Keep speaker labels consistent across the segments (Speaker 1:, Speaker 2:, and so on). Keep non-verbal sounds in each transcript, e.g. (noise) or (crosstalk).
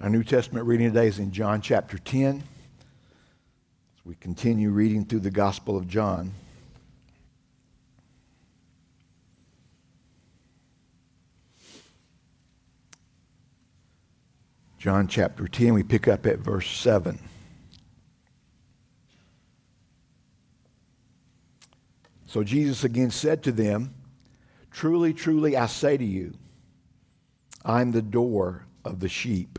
Speaker 1: Our New Testament reading today is in John chapter 10. As we continue reading through the Gospel of John. John chapter 10, we pick up at verse 7. So Jesus again said to them, Truly, truly, I say to you, I'm the door of the sheep.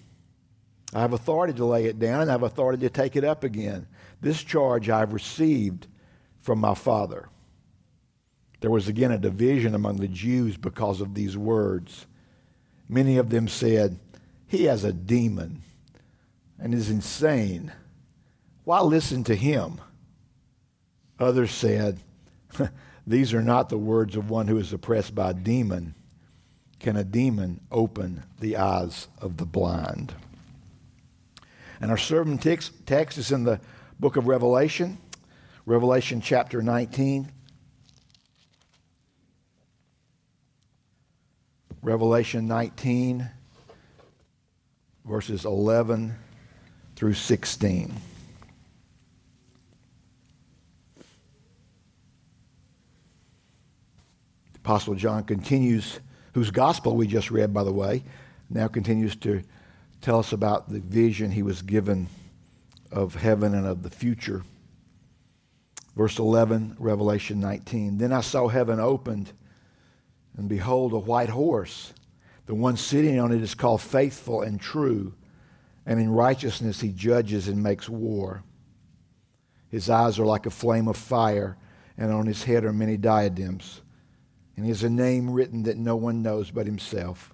Speaker 1: I have authority to lay it down, and I have authority to take it up again. This charge I have received from my Father. There was again a division among the Jews because of these words. Many of them said, He has a demon and is insane. Why listen to him? Others said, (laughs) These are not the words of one who is oppressed by a demon. Can a demon open the eyes of the blind? And our sermon text, text is in the book of Revelation, Revelation chapter 19. Revelation 19, verses 11 through 16. Apostle John continues, whose gospel we just read, by the way, now continues to tell us about the vision he was given of heaven and of the future. Verse 11, Revelation 19. Then I saw heaven opened, and behold, a white horse. The one sitting on it is called Faithful and True, and in righteousness he judges and makes war. His eyes are like a flame of fire, and on his head are many diadems and he has a name written that no one knows but himself.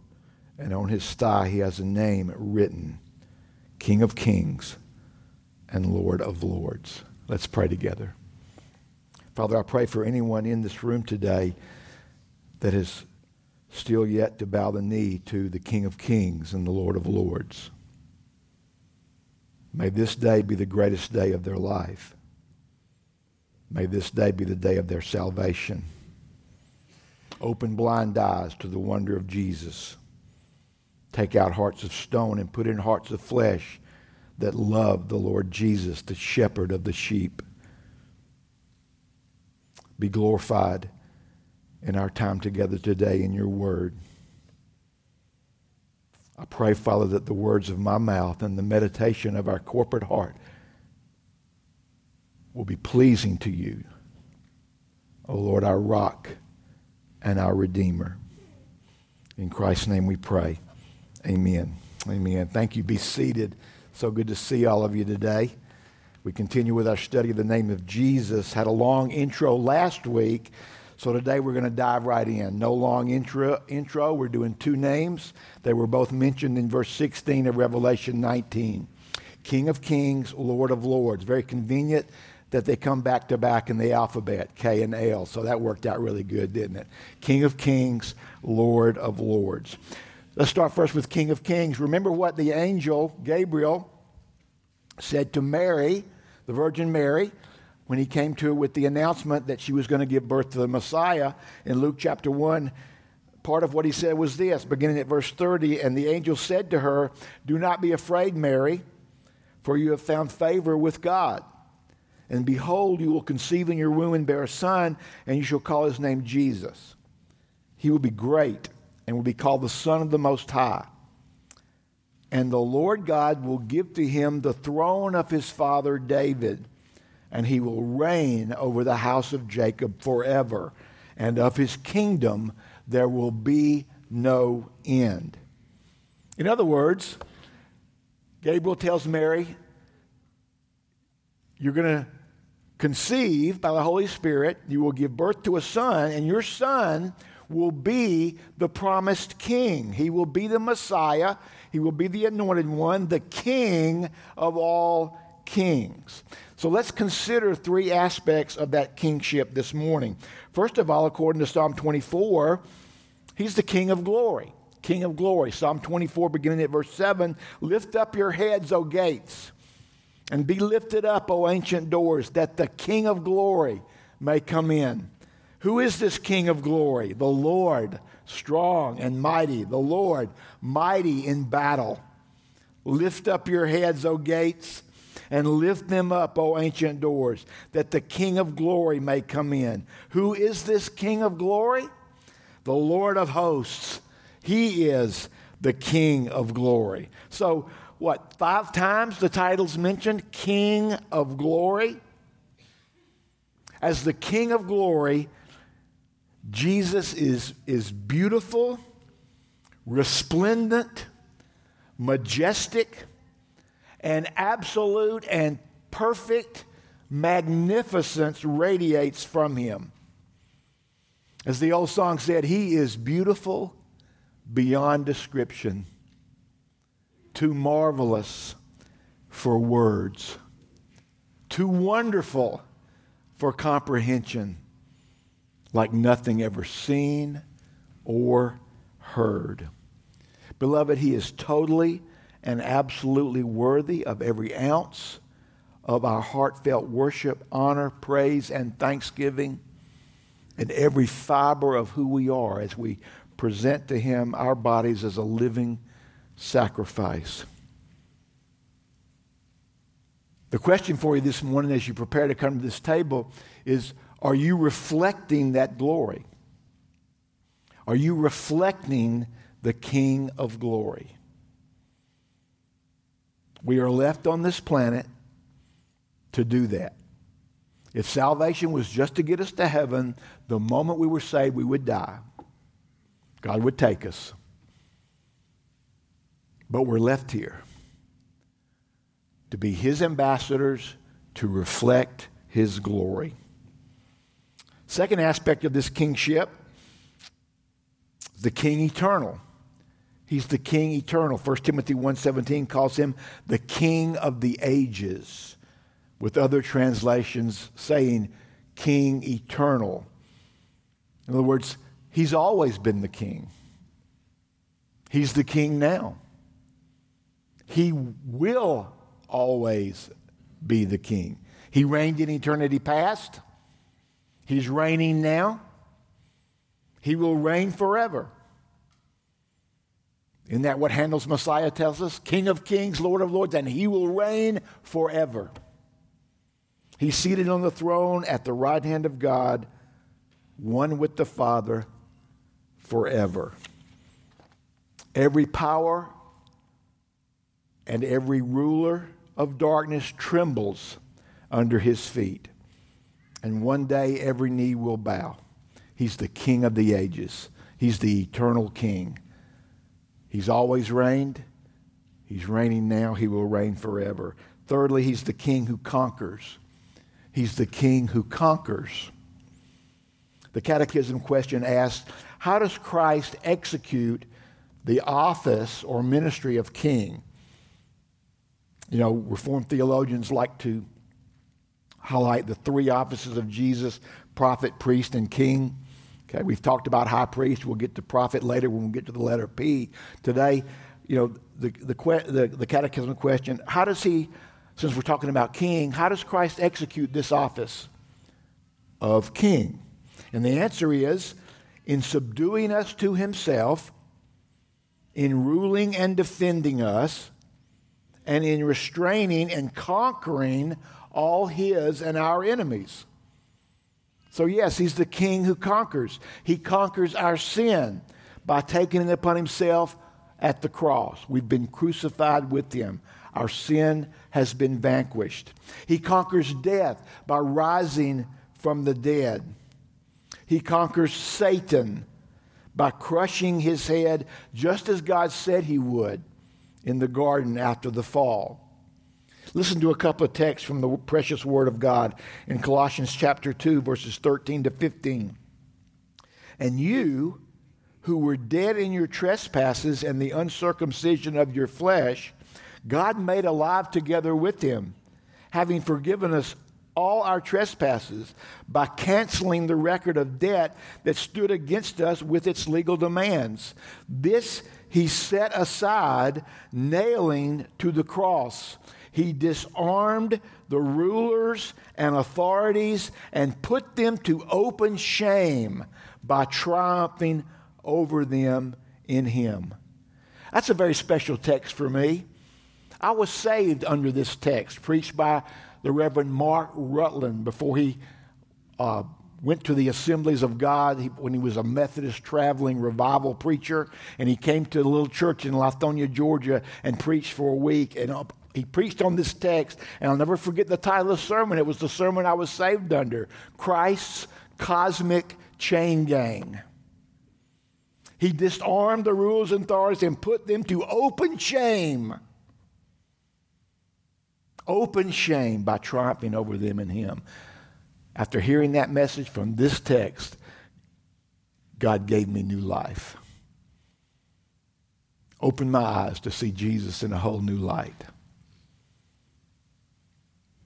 Speaker 1: and on his thigh he has a name written King of Kings and Lord of Lords. Let's pray together. Father, I pray for anyone in this room today that is still yet to bow the knee to the King of Kings and the Lord of Lords. May this day be the greatest day of their life. May this day be the day of their salvation. Open blind eyes to the wonder of Jesus. Take out hearts of stone and put in hearts of flesh that love the Lord Jesus, the shepherd of the sheep. Be glorified in our time together today in your word. I pray, Father, that the words of my mouth and the meditation of our corporate heart will be pleasing to you. O oh Lord, our rock and our Redeemer. In Christ's name we pray. Amen. Amen. Thank you. Be seated. So good to see all of you today. We continue with our study of the name of Jesus. Had a long intro last week, so today we're going to dive right in. No long intro, intro. We're doing two names. They were both mentioned in verse 16 of Revelation 19. King of Kings, Lord of Lords. Very convenient that they come back to back in the alphabet, K and L. So that worked out really good, didn't it? King of Kings, Lord of Lords. Let's start first with King of Kings. Remember what the angel Gabriel said to Mary, the Virgin Mary, when he came to her with the announcement that she was going to give birth to the Messiah in Luke chapter 1. Part of what he said was this, beginning at verse 30 And the angel said to her, Do not be afraid, Mary, for you have found favor with God. And behold, you will conceive in your womb and bear a son, and you shall call his name Jesus. He will be great and will be called the Son of the Most High. And the Lord God will give to him the throne of his father David, and he will reign over the house of Jacob forever, and of his kingdom there will be no end. In other words, Gabriel tells Mary, You're going to conceive by the Holy Spirit, you will give birth to a son, and your son will be the promised king. He will be the Messiah. He will be the anointed one, the king of all kings. So let's consider three aspects of that kingship this morning. First of all, according to Psalm 24, he's the king of glory. King of glory. Psalm 24, beginning at verse 7 Lift up your heads, O gates, and be lifted up, O ancient doors, that the king of glory may come in. Who is this King of glory? The Lord, strong and mighty. The Lord, mighty in battle. Lift up your heads, O gates, and lift them up, O ancient doors, that the King of glory may come in. Who is this King of glory? The Lord of hosts. He is the King of glory. So, what, five times the title's mentioned King of glory? As the King of glory, Jesus is, is beautiful, resplendent, majestic, and absolute and perfect magnificence radiates from him. As the old song said, he is beautiful beyond description, too marvelous for words, too wonderful for comprehension like nothing ever seen or heard. Beloved, He is totally and absolutely worthy of every ounce of our heartfelt worship, honor, praise, and thanksgiving, and every fiber of who we are as we present to Him our bodies as a living sacrifice. The question for you this morning as you prepare to come to this table is are you reflecting that glory? Are you reflecting the King of glory? We are left on this planet to do that. If salvation was just to get us to heaven, the moment we were saved, we would die. God would take us. But we're left here to be His ambassadors, to reflect His glory. Second aspect of this kingship, the king eternal. He's the king eternal. 1 Timothy 1:17 calls him the king of the ages, with other translations saying king eternal. In other words, he's always been the king. He's the king now. He will always be the king. He reigned in eternity past. He's reigning now. He will reign forever. Isn't that what Handel's Messiah tells us? King of kings, Lord of lords, and he will reign forever. He's seated on the throne at the right hand of God, one with the Father forever. Every power and every ruler of darkness trembles under his feet. And one day every knee will bow. He's the King of the ages, He's the eternal King. He's always reigned. He's reigning now. He will reign forever. Thirdly, he's the king who conquers. He's the king who conquers. The catechism question asks How does Christ execute the office or ministry of king? You know, Reformed theologians like to highlight the three offices of Jesus prophet, priest, and king. Okay, we've talked about high priest. We'll get to prophet later when we get to the letter P. Today, you know, the, the, the, the catechism question how does he, since we're talking about king, how does Christ execute this office of king? And the answer is in subduing us to himself, in ruling and defending us, and in restraining and conquering all his and our enemies. So, yes, he's the king who conquers. He conquers our sin by taking it upon himself at the cross. We've been crucified with him. Our sin has been vanquished. He conquers death by rising from the dead. He conquers Satan by crushing his head just as God said he would in the garden after the fall. Listen to a couple of texts from the precious Word of God in Colossians chapter 2, verses 13 to 15. And you, who were dead in your trespasses and the uncircumcision of your flesh, God made alive together with him, having forgiven us all our trespasses by canceling the record of debt that stood against us with its legal demands. This he set aside, nailing to the cross. He disarmed the rulers and authorities and put them to open shame by triumphing over them in Him. That's a very special text for me. I was saved under this text, preached by the Reverend Mark Rutland before he uh, went to the assemblies of God he, when he was a Methodist traveling revival preacher. And he came to a little church in Lithonia, Georgia, and preached for a week. And he preached on this text, and I'll never forget the title of the sermon. It was the sermon I was saved under Christ's Cosmic Chain Gang. He disarmed the rules and authorities and put them to open shame. Open shame by triumphing over them in Him. After hearing that message from this text, God gave me new life. Opened my eyes to see Jesus in a whole new light.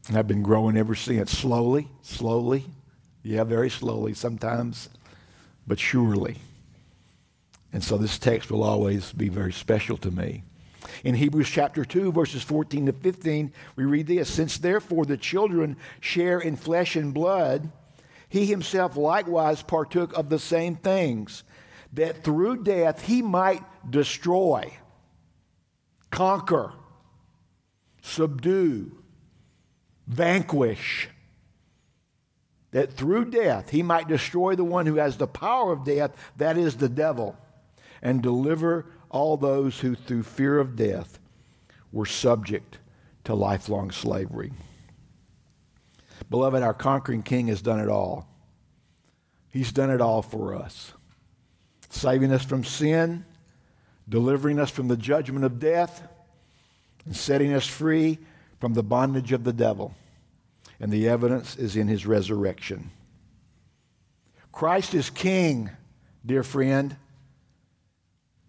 Speaker 1: And I've been growing ever since, slowly, slowly. Yeah, very slowly sometimes, but surely. And so this text will always be very special to me. In Hebrews chapter 2, verses 14 to 15, we read this Since therefore the children share in flesh and blood, he himself likewise partook of the same things, that through death he might destroy, conquer, subdue, vanquish. That through death he might destroy the one who has the power of death, that is the devil, and deliver all those who through fear of death were subject to lifelong slavery. Beloved, our conquering king has done it all. He's done it all for us, saving us from sin, delivering us from the judgment of death, and setting us free from the bondage of the devil. And the evidence is in his resurrection. Christ is king, dear friend.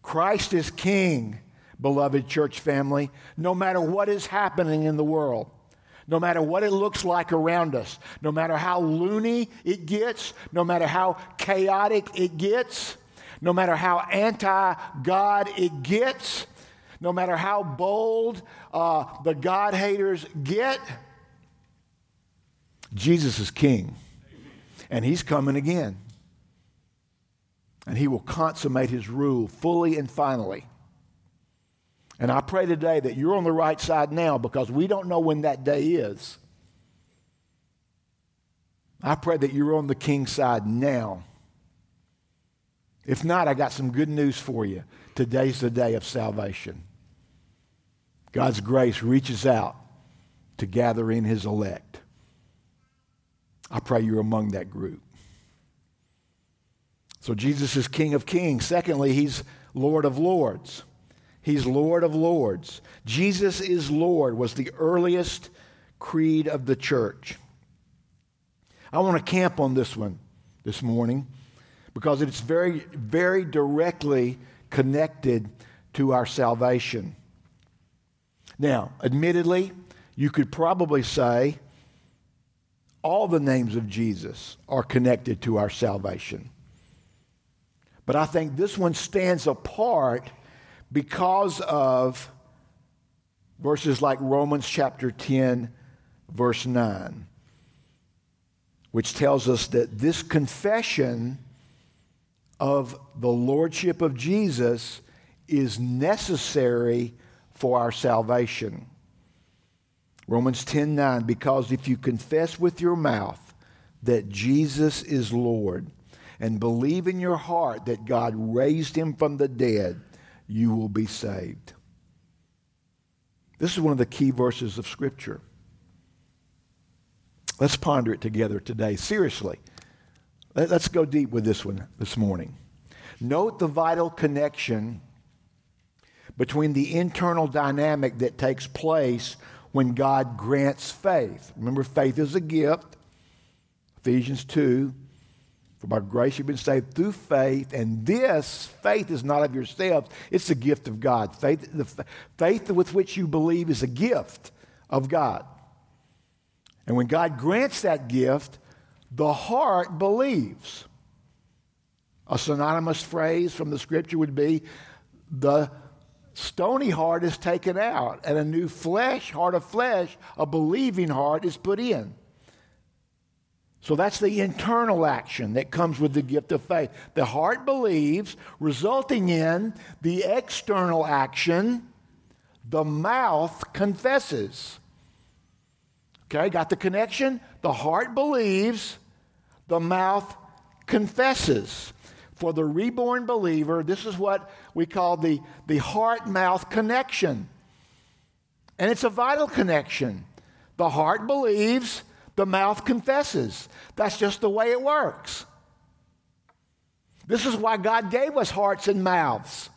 Speaker 1: Christ is king, beloved church family, no matter what is happening in the world. No matter what it looks like around us, no matter how loony it gets, no matter how chaotic it gets, no matter how anti God it gets, no matter how bold uh, the God haters get, Jesus is king. And he's coming again. And he will consummate his rule fully and finally. And I pray today that you're on the right side now because we don't know when that day is. I pray that you're on the king's side now. If not, I got some good news for you. Today's the day of salvation. God's grace reaches out to gather in his elect. I pray you're among that group. So Jesus is King of Kings. Secondly, he's Lord of Lords. He's Lord of Lords. Jesus is Lord was the earliest creed of the church. I want to camp on this one this morning because it's very, very directly connected to our salvation. Now, admittedly, you could probably say all the names of Jesus are connected to our salvation. But I think this one stands apart because of verses like Romans chapter 10, verse 9, which tells us that this confession of the Lordship of Jesus is necessary for our salvation. Romans 10 9, because if you confess with your mouth that Jesus is Lord and believe in your heart that God raised him from the dead, you will be saved. This is one of the key verses of Scripture. Let's ponder it together today. Seriously, let's go deep with this one this morning. Note the vital connection between the internal dynamic that takes place when God grants faith. Remember, faith is a gift. Ephesians 2 for by grace you've been saved through faith, and this faith is not of yourselves, it's a gift of God. Faith, the faith with which you believe is a gift of God. And when God grants that gift, the heart believes. A synonymous phrase from the scripture would be the stony heart is taken out, and a new flesh, heart of flesh, a believing heart is put in. So that's the internal action that comes with the gift of faith. The heart believes, resulting in the external action, the mouth confesses. Okay, got the connection? The heart believes, the mouth confesses. For the reborn believer, this is what we call the, the heart mouth connection. And it's a vital connection. The heart believes, the mouth confesses. That's just the way it works. This is why God gave us hearts and mouths.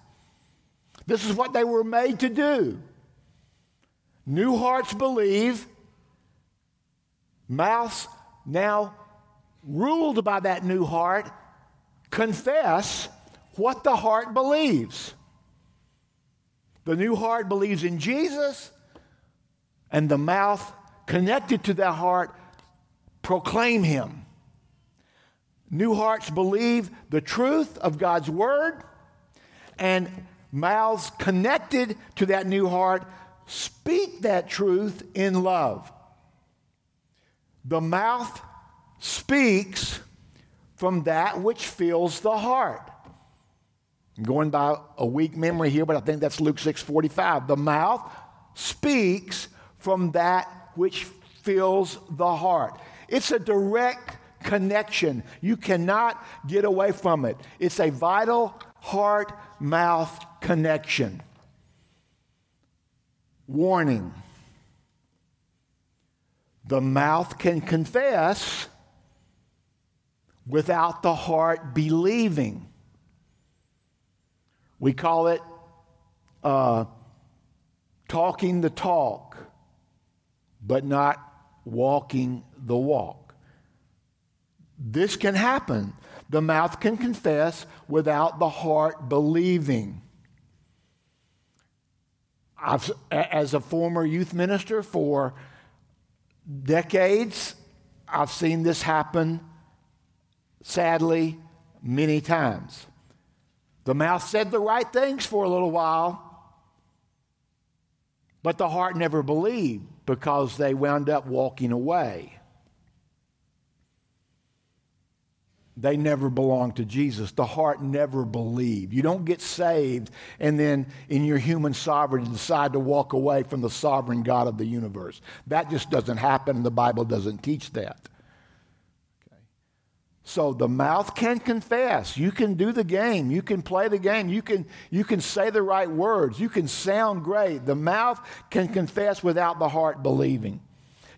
Speaker 1: This is what they were made to do. New hearts believe, mouths now ruled by that new heart confess what the heart believes. The new heart believes in Jesus, and the mouth connected to that heart proclaim him. New hearts believe the truth of God's word, and mouths connected to that new heart speak that truth in love. The mouth speaks from that which fills the heart. I'm going by a weak memory here, but I think that's Luke 6:45. The mouth speaks from that which fills the heart. It's a direct connection. You cannot get away from it. It's a vital heart mouth connection. Warning the mouth can confess without the heart believing. We call it uh, talking the talk, but not walking the walk. This can happen. The mouth can confess without the heart believing. I've, as a former youth minister for decades, I've seen this happen, sadly, many times. The mouth said the right things for a little while, but the heart never believed because they wound up walking away. They never belonged to Jesus. The heart never believed. You don't get saved and then, in your human sovereignty, decide to walk away from the sovereign God of the universe. That just doesn't happen, and the Bible doesn't teach that. So the mouth can confess. You can do the game. You can play the game. You can, you can say the right words. You can sound great. The mouth can confess without the heart believing.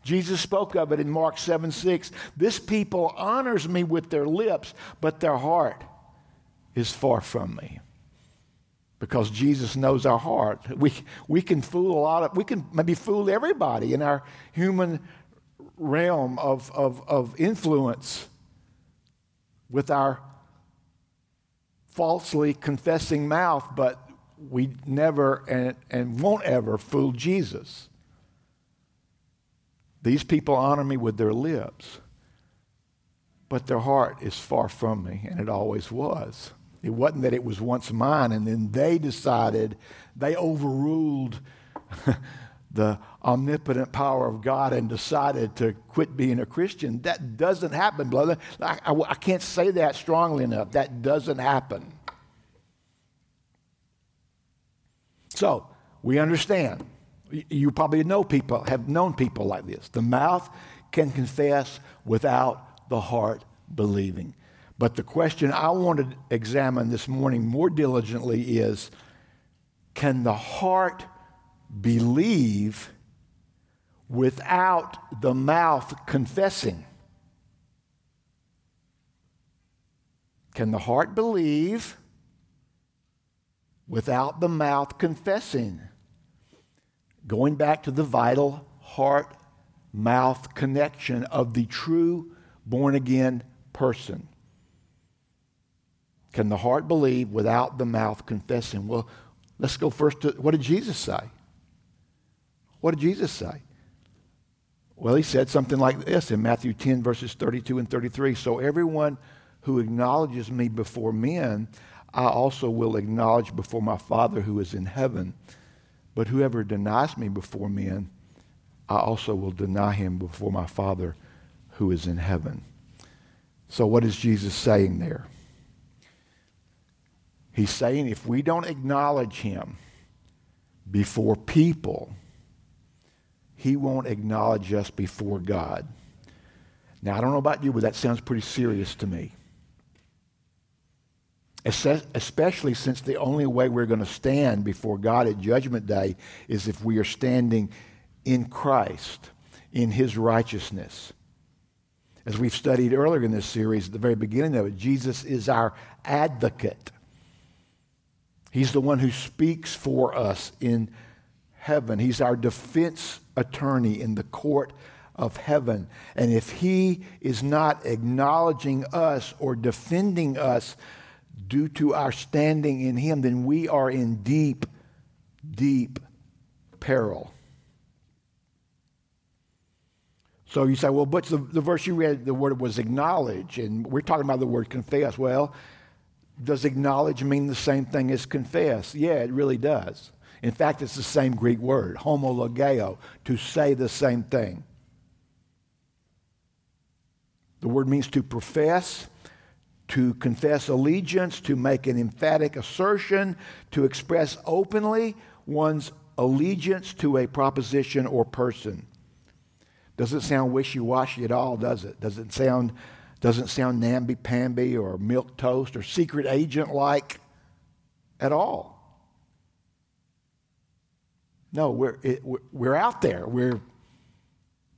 Speaker 1: Jesus spoke of it in Mark 7 6. This people honors me with their lips, but their heart is far from me. because Jesus knows our heart. We, we can fool a lot of, we can maybe fool everybody in our human realm of, of, of influence with our falsely confessing mouth, but we never and, and won't ever fool Jesus. These people honor me with their lips, but their heart is far from me, and it always was. It wasn't that it was once mine, and then they decided, they overruled (laughs) the omnipotent power of God and decided to quit being a Christian. That doesn't happen, brother. I, I, I can't say that strongly enough. That doesn't happen. So, we understand. You probably know people, have known people like this. The mouth can confess without the heart believing. But the question I want to examine this morning more diligently is can the heart believe without the mouth confessing? Can the heart believe without the mouth confessing. Going back to the vital heart mouth connection of the true born again person. Can the heart believe without the mouth confessing? Well, let's go first to what did Jesus say? What did Jesus say? Well, he said something like this in Matthew 10, verses 32 and 33. So everyone who acknowledges me before men, I also will acknowledge before my Father who is in heaven. But whoever denies me before men, I also will deny him before my Father who is in heaven. So, what is Jesus saying there? He's saying if we don't acknowledge him before people, he won't acknowledge us before God. Now, I don't know about you, but that sounds pretty serious to me especially since the only way we're going to stand before God at Judgment Day is if we are standing in Christ, in His righteousness. As we've studied earlier in this series, at the very beginning of it, Jesus is our advocate. He's the one who speaks for us in heaven. He's our defense attorney in the court of heaven. And if he is not acknowledging us or defending us, due to our standing in Him, then we are in deep, deep peril. So you say, well, but the, the verse you read, the word was acknowledge, and we're talking about the word confess. Well, does acknowledge mean the same thing as confess? Yeah, it really does. In fact, it's the same Greek word, homologeo, to say the same thing. The word means to profess, to confess allegiance, to make an emphatic assertion, to express openly one's allegiance to a proposition or person. Doesn't sound wishy-washy at all, does it? Doesn't sound doesn't sound namby-pamby or milk toast or secret agent like at all. No, we're, it, we're out there. We're,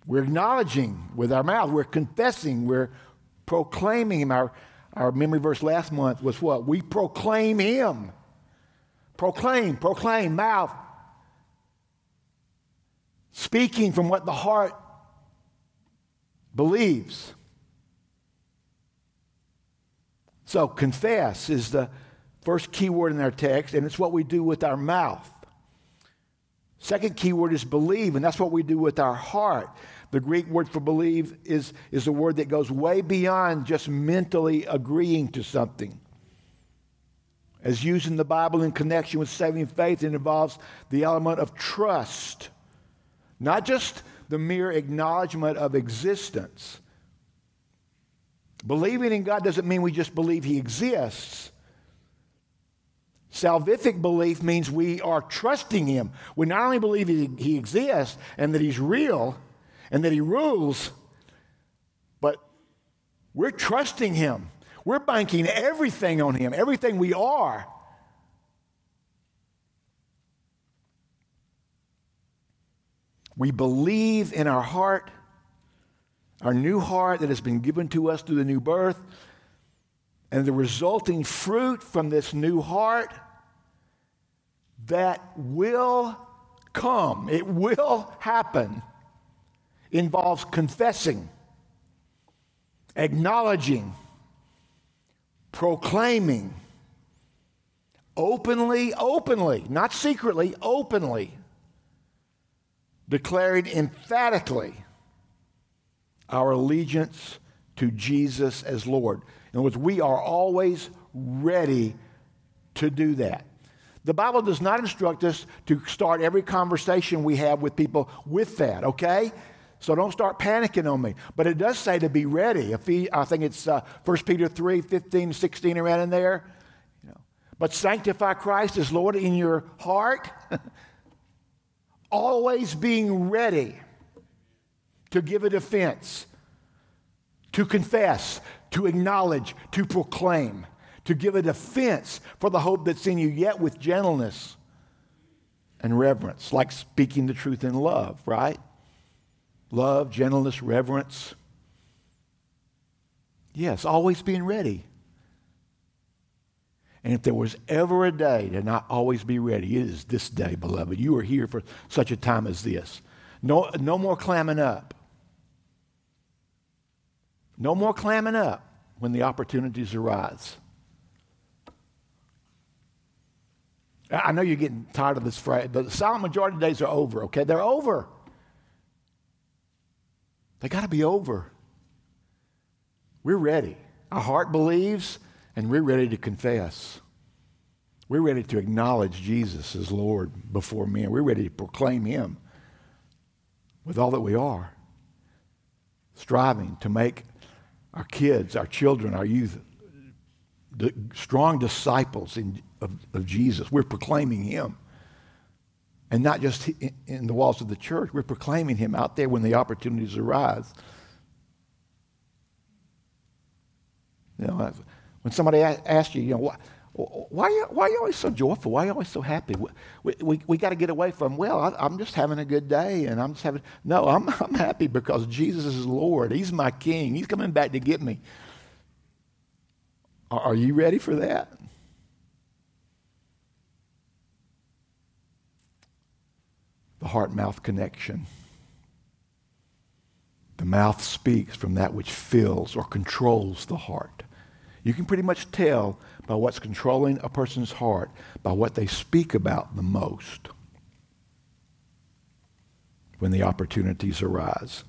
Speaker 1: we're acknowledging with our mouth. We're confessing. We're proclaiming our, our memory verse last month was what? We proclaim Him. Proclaim, proclaim, mouth. Speaking from what the heart believes. So, confess is the first key word in our text, and it's what we do with our mouth. Second key word is believe, and that's what we do with our heart. The Greek word for believe is, is a word that goes way beyond just mentally agreeing to something. As used in the Bible in connection with saving faith, it involves the element of trust, not just the mere acknowledgement of existence. Believing in God doesn't mean we just believe He exists. Salvific belief means we are trusting Him. We not only believe He, he exists and that He's real, and that He rules, but we're trusting Him. We're banking everything on Him, everything we are. We believe in our heart, our new heart that has been given to us through the new birth, and the resulting fruit from this new heart that will come, it will happen, involves confessing, acknowledging, proclaiming, openly, openly, not secretly, openly, declaring emphatically our allegiance to Jesus as Lord. In other words, we are always ready to do that. The Bible does not instruct us to start every conversation we have with people with that, okay? So don't start panicking on me. But it does say to be ready. I think it's uh, 1 Peter 3 15, 16, around in there. You know. But sanctify Christ as Lord in your heart, (laughs) always being ready to give a defense, to confess, to acknowledge, to proclaim to give a defense for the hope that's in you, yet with gentleness and reverence, like speaking the truth in love, right? Love, gentleness, reverence. Yes, always being ready. And if there was ever a day to not always be ready, it is this day, beloved. You are here for such a time as this. No, no more clamming up. No more clamming up when the opportunities arise. I know you're getting tired of this phrase, but the silent majority days are over, okay? They're over. They got to be over. We're ready. Our heart believes, and we're ready to confess. We're ready to acknowledge Jesus as Lord before men. We're ready to proclaim Him with all that we are, striving to make our kids, our children, our youth strong disciples in of, of Jesus. We're proclaiming him. And not just in the walls of the church, we're proclaiming him out there when the opportunities arise. You know, when somebody asks you, you know, why, why, are you, why are you always so joyful? Why are you always so happy? We, we, we got to get away from, well, I, am just having a good day and I'm just having, no, I'm, (laughs) I'm happy because Jesus is Lord. He's my King. He's coming back to get me. Are, you ready for that? the heart mouth connection. The mouth speaks from that which fills or controls the heart. You can pretty much tell by what's controlling a person's heart by what they speak about the most when the opportunities arise.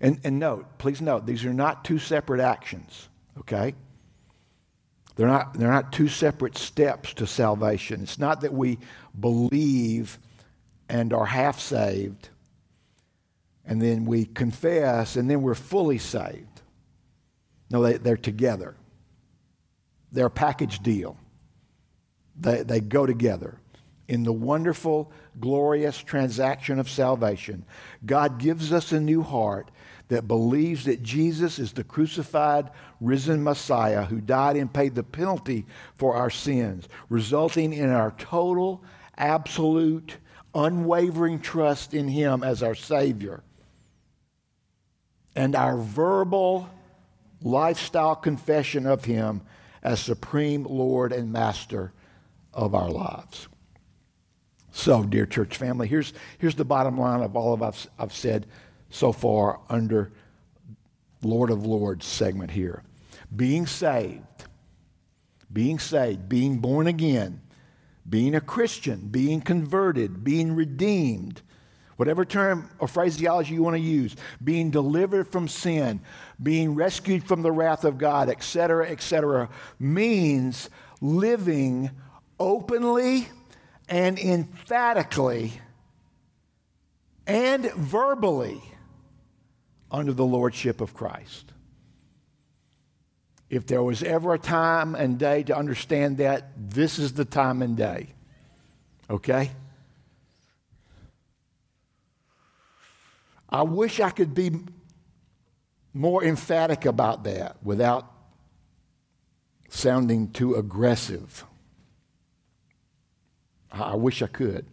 Speaker 1: And, and note, please note, these are not two separate actions, okay? They're not, they're not two separate steps to salvation. It's not that we believe and are half saved, and then we confess, and then we're fully saved. No, they, they're together. They're a package deal. They, they go together. In the wonderful, glorious transaction of salvation, God gives us a new heart that believes that Jesus is the crucified, risen Messiah who died and paid the penalty for our sins, resulting in our total, absolute, unwavering trust in Him as our Savior. And our verbal lifestyle confession of Him as Supreme Lord and Master of our lives. So, dear church family, here's, here's the bottom line of all of I've, I've said so far under Lord of Lords segment here. Being saved, being saved, being born again, being a Christian, being converted, being redeemed, whatever term or phraseology you want to use, being delivered from sin, being rescued from the wrath of God, etc., etc., means living openly and emphatically and verbally under the lordship of Christ. If there was ever a time and day to understand that, this is the time and day. Okay? I wish I could be more emphatic about that without sounding too aggressive. I wish I could.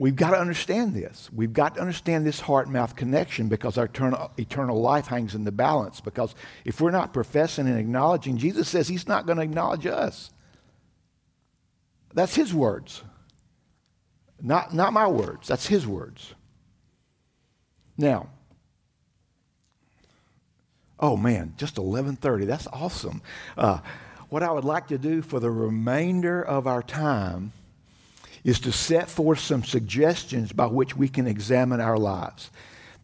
Speaker 1: We've got to understand this. We've got to understand this heart mouth connection because our eternal, eternal life hangs in the balance. Because if we're not professing and acknowledging, Jesus says he's not going to acknowledge us. That's his words. Not, not my words. That's his words. Now, oh man, just 11:30. That's awesome. Uh, what I would like to do for the remainder of our time is to set forth some suggestions by which we can examine our lives.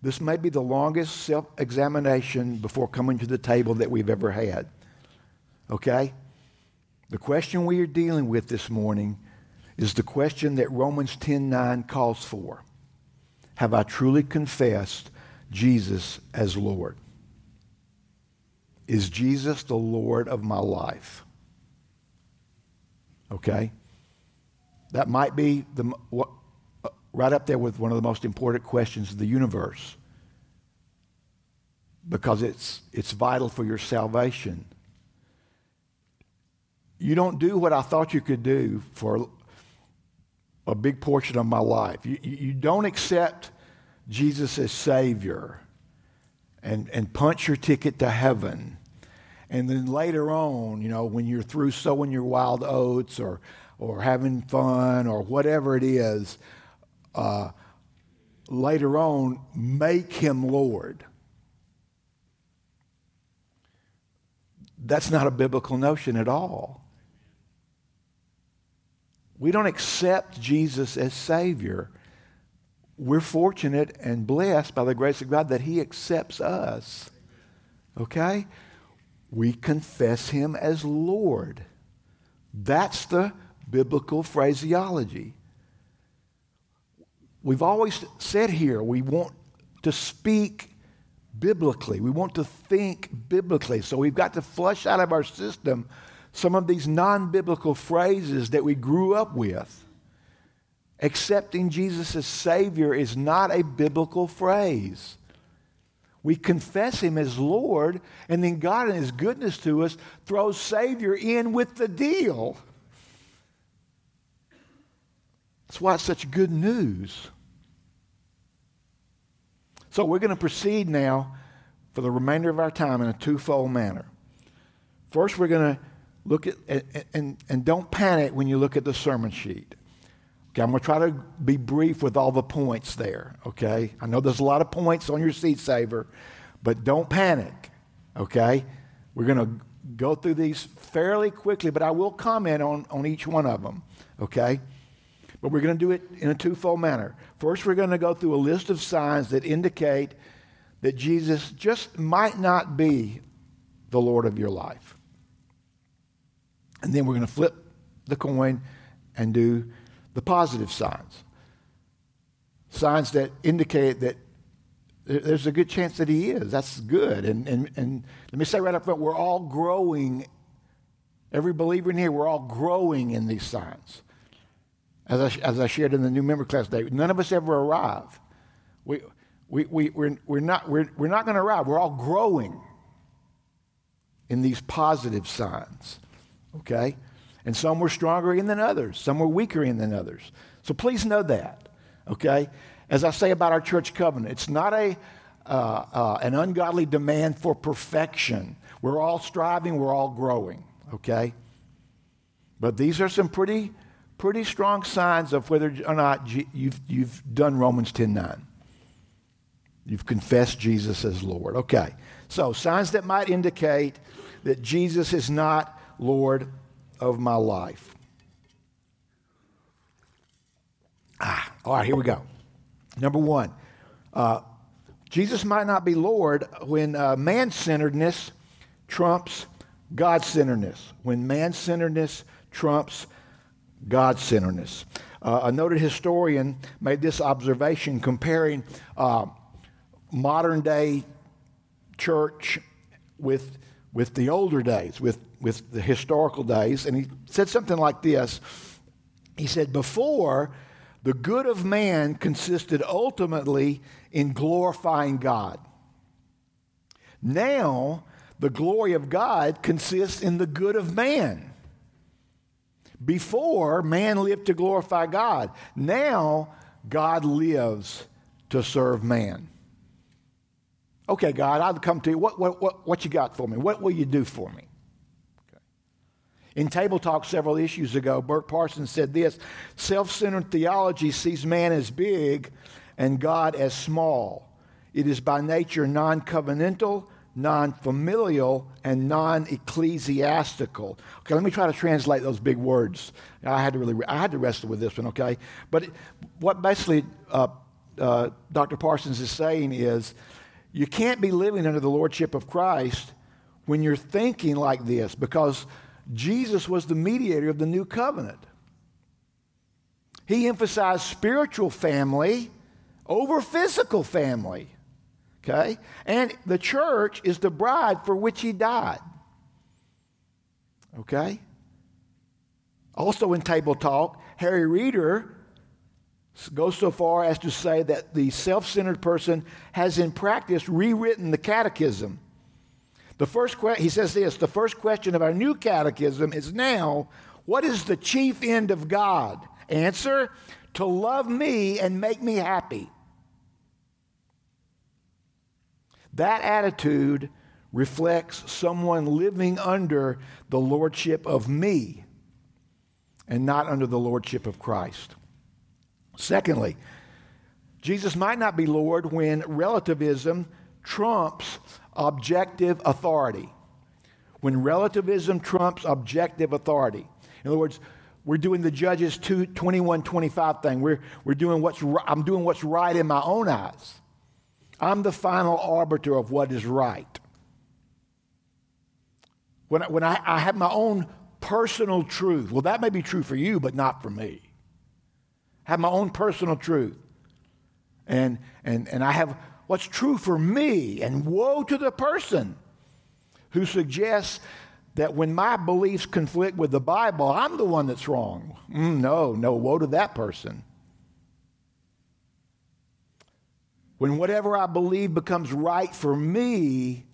Speaker 1: This may be the longest self examination before coming to the table that we've ever had. Okay? The question we are dealing with this morning is the question that Romans 10:9 calls for. Have I truly confessed Jesus as Lord? Is Jesus the Lord of my life? Okay? That might be the, what, uh, right up there with one of the most important questions of the universe because it's, it's vital for your salvation. You don't do what I thought you could do for a big portion of my life. You, you don't accept Jesus as Savior and, and punch your ticket to heaven. And then later on, you know, when you're through sowing your wild oats or, or having fun or whatever it is, uh, later on, make him Lord. That's not a biblical notion at all. We don't accept Jesus as Savior. We're fortunate and blessed by the grace of God that He accepts us. Okay? We confess Him as Lord. That's the biblical phraseology. We've always said here we want to speak biblically, we want to think biblically. So we've got to flush out of our system some of these non biblical phrases that we grew up with. Accepting Jesus as Savior is not a biblical phrase. We confess Him as Lord, and then God, in His goodness to us, throws Savior in with the deal. That's why it's such good news. So we're going to proceed now for the remainder of our time in a twofold manner. First, we're going to look at, and, and, and don't panic when you look at the sermon sheet. Okay, I'm going to try to be brief with all the points there, okay? I know there's a lot of points on your seat saver, but don't panic, okay? We're going to go through these fairly quickly, but I will comment on, on each one of them, okay? But we're going to do it in a twofold manner. First, we're going to go through a list of signs that indicate that Jesus just might not be the Lord of your life. And then we're going to flip the coin and do the positive signs. Signs that indicate that there's a good chance that he is. That's good. And, and, and let me say right up front, we're all growing. Every believer in here, we're all growing in these signs. As I, as I shared in the new member class day, none of us ever arrive. We, we, we, we're, we're not, we're, we're not going to arrive. We're all growing in these positive signs okay? And some were stronger in than others, some were weaker in than others. So please know that, okay? As I say about our church covenant, it's not a, uh, uh, an ungodly demand for perfection. We're all striving, we're all growing, okay? But these are some pretty, pretty strong signs of whether or not you've, you've done Romans 10 9. You've confessed Jesus as Lord. Okay. So, signs that might indicate that Jesus is not Lord of my life. Ah, all right, here we go. Number one, uh, Jesus might not be Lord when uh, man centeredness trumps God centeredness. When man centeredness trumps God centeredness. Uh, a noted historian made this observation comparing uh, modern day church with, with the older days, with with the historical days, and he said something like this. He said, Before, the good of man consisted ultimately in glorifying God. Now, the glory of God consists in the good of man. Before, man lived to glorify God. Now, God lives to serve man. Okay, God, I've come to you. What, what, what, what you got for me? What will you do for me? In Table Talk several issues ago, Burk Parsons said this Self centered theology sees man as big and God as small. It is by nature non covenantal, non familial, and non ecclesiastical. Okay, let me try to translate those big words. I had to really, I had to wrestle with this one, okay? But what basically uh, uh, Dr. Parsons is saying is you can't be living under the lordship of Christ when you're thinking like this because Jesus was the mediator of the new covenant. He emphasized spiritual family over physical family. Okay? And the church is the bride for which he died. Okay? Also in table talk, Harry Reeder goes so far as to say that the self centered person has in practice rewritten the catechism. The first que- he says this the first question of our new catechism is now what is the chief end of God? Answer to love me and make me happy. That attitude reflects someone living under the lordship of me and not under the lordship of Christ. Secondly, Jesus might not be Lord when relativism trumps objective authority. When relativism trumps objective authority. In other words, we're doing the Judges 2, 21, 25 thing. We're, we're doing what's, I'm doing what's right in my own eyes. I'm the final arbiter of what is right. When, when I, I have my own personal truth, well, that may be true for you, but not for me I have my own personal truth. And, and, and I have what's true for me. And woe to the person who suggests that when my beliefs conflict with the Bible, I'm the one that's wrong. Mm, no, no, woe to that person. When whatever I believe becomes right for me,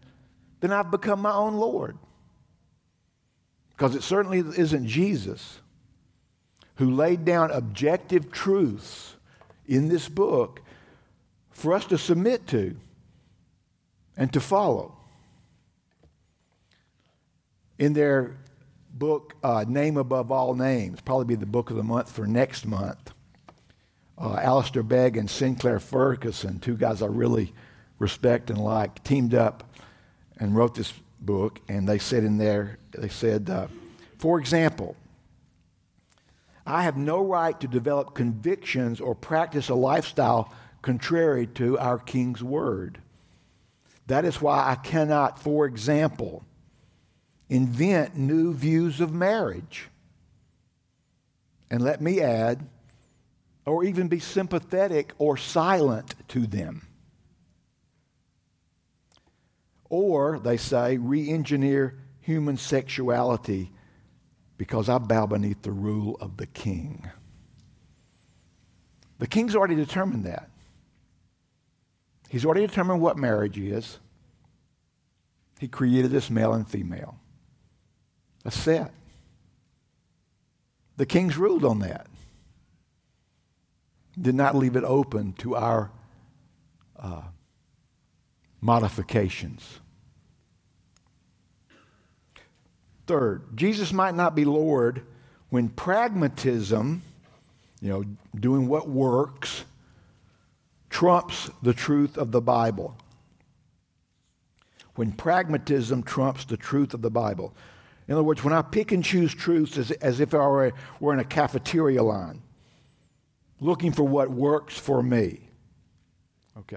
Speaker 1: then I've become my own Lord. Because it certainly isn't Jesus who laid down objective truths in this book for us to submit to and to follow. In their book, uh, Name Above All Names, probably be the book of the month for next month, uh, Alistair Begg and Sinclair Ferguson, two guys I really respect and like, teamed up and wrote this book. And they said in there, they said, uh, for example, I have no right to develop convictions or practice a lifestyle contrary to our King's word. That is why I cannot, for example, invent new views of marriage. And let me add, or even be sympathetic or silent to them. Or, they say, re engineer human sexuality because I bow beneath the rule of the king. The king's already determined that. He's already determined what marriage is. He created this male and female. A set. The king's ruled on that. Did not leave it open to our uh, modifications. Third, Jesus might not be Lord when pragmatism, you know, doing what works, trumps the truth of the Bible. When pragmatism trumps the truth of the Bible. In other words, when I pick and choose truths as, as if I were, were in a cafeteria line, looking for what works for me. Okay.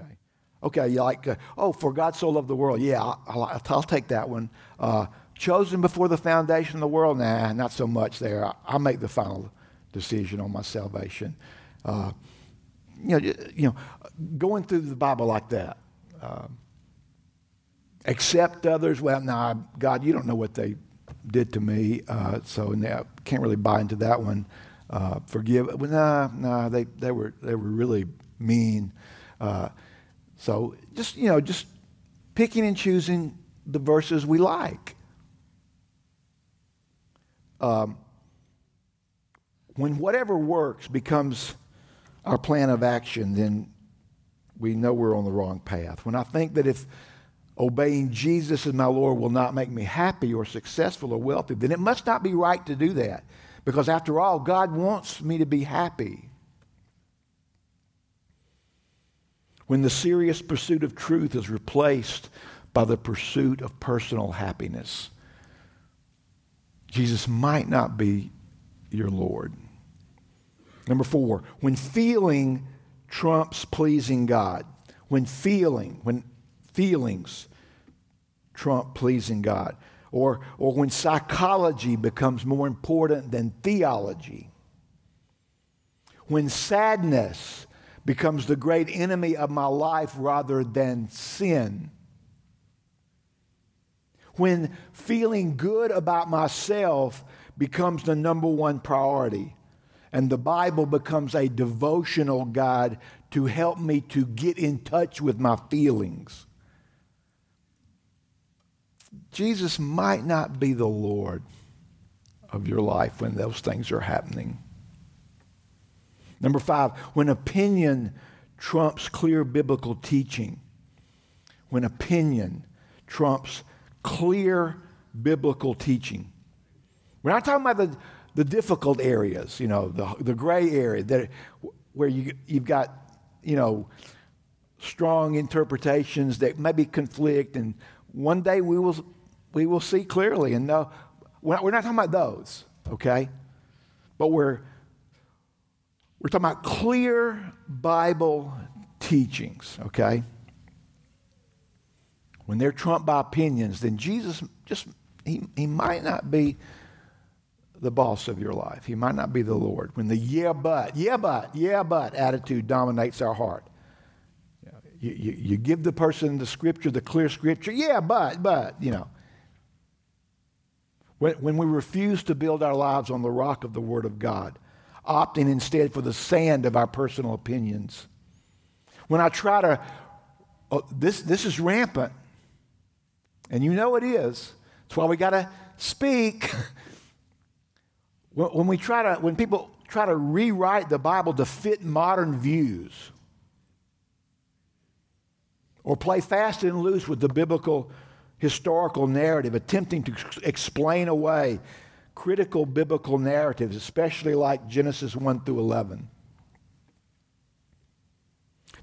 Speaker 1: Okay, you like, uh, oh, for God so loved the world. Yeah, I'll, I'll, I'll take that one. Uh, chosen before the foundation of the world? Nah, not so much there. I'll make the final decision on my salvation. Uh, you, know, you know, going through the Bible like that. Uh, accept others. Well, nah, God, you don't know what they did to me, uh, so I can't really buy into that one. Uh, forgive. Well, nah, nah, they, they, were, they were really mean. Uh, so just, you know, just picking and choosing the verses we like. Um, when whatever works becomes our plan of action, then we know we're on the wrong path. When I think that if obeying Jesus as my Lord will not make me happy or successful or wealthy, then it must not be right to do that. Because after all, God wants me to be happy. When the serious pursuit of truth is replaced by the pursuit of personal happiness, Jesus might not be your Lord. Number four, when feeling trumps pleasing God, when feeling, when feelings trump pleasing God, or, or when psychology becomes more important than theology, when sadness becomes the great enemy of my life rather than sin, when feeling good about myself becomes the number one priority and the Bible becomes a devotional guide to help me to get in touch with my feelings. Jesus might not be the Lord of your life when those things are happening. Number five, when opinion trumps clear biblical teaching, when opinion trumps clear biblical teaching. We're not talking about the, the difficult areas, you know, the, the gray area that, where you, you've got, you know, strong interpretations that maybe conflict, and one day we will, we will see clearly and know. We're not, we're not talking about those, okay? But we're, we're talking about clear Bible teachings, okay? When they're trumped by opinions, then Jesus just, he, he might not be the boss of your life. He might not be the Lord. When the yeah, but, yeah, but, yeah, but attitude dominates our heart. You, you, you give the person the scripture, the clear scripture, yeah, but, but, you know. When, when we refuse to build our lives on the rock of the Word of God, opting instead for the sand of our personal opinions. When I try to, oh, this, this is rampant. And you know it is. That's why we got to speak. (laughs) when we try to, when people try to rewrite the Bible to fit modern views, or play fast and loose with the biblical historical narrative, attempting to explain away critical biblical narratives, especially like Genesis 1 through 11.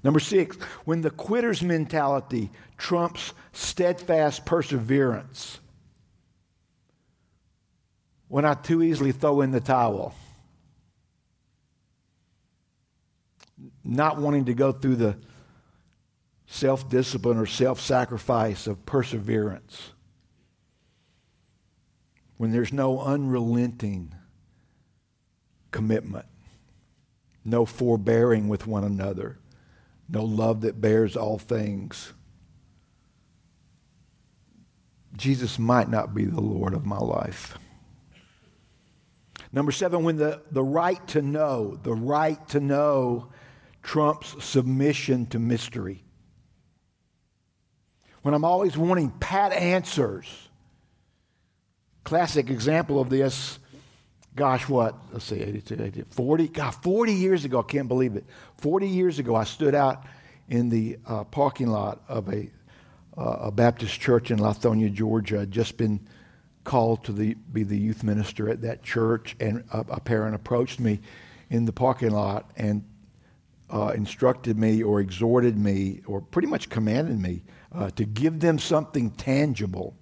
Speaker 1: Number six, when the quitter's mentality trumps steadfast perseverance. When I too easily throw in the towel. Not wanting to go through the self discipline or self sacrifice of perseverance. When there's no unrelenting commitment, no forbearing with one another no love that bears all things. Jesus might not be the Lord of my life. Number seven, when the, the right to know, the right to know trumps submission to mystery. When I'm always wanting pat answers. Classic example of this gosh, what? Let's see, 82, 82, 40, God, 40 years ago, I can't believe it. 40 years ago, I stood out in the uh, parking lot of a, uh, a Baptist church in Lithonia, Georgia. I'd just been called to the, be the youth minister at that church, and a, a parent approached me in the parking lot and uh, instructed me or exhorted me or pretty much commanded me uh, to give them something tangible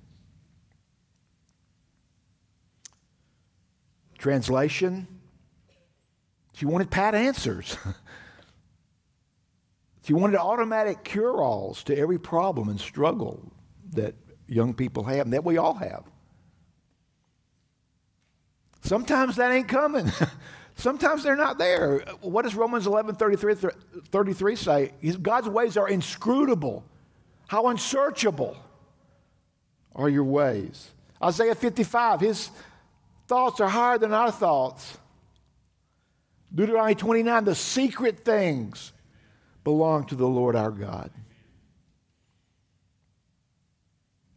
Speaker 1: Translation She wanted pat answers. (laughs) she wanted automatic cure alls to every problem and struggle that young people have and that we all have. Sometimes that ain't coming. (laughs) Sometimes they're not there. What does Romans 11 33, 33 say? God's ways are inscrutable. How unsearchable are your ways? Isaiah 55, his thoughts are higher than our thoughts. Deuteronomy 29, the secret things belong to the Lord our God.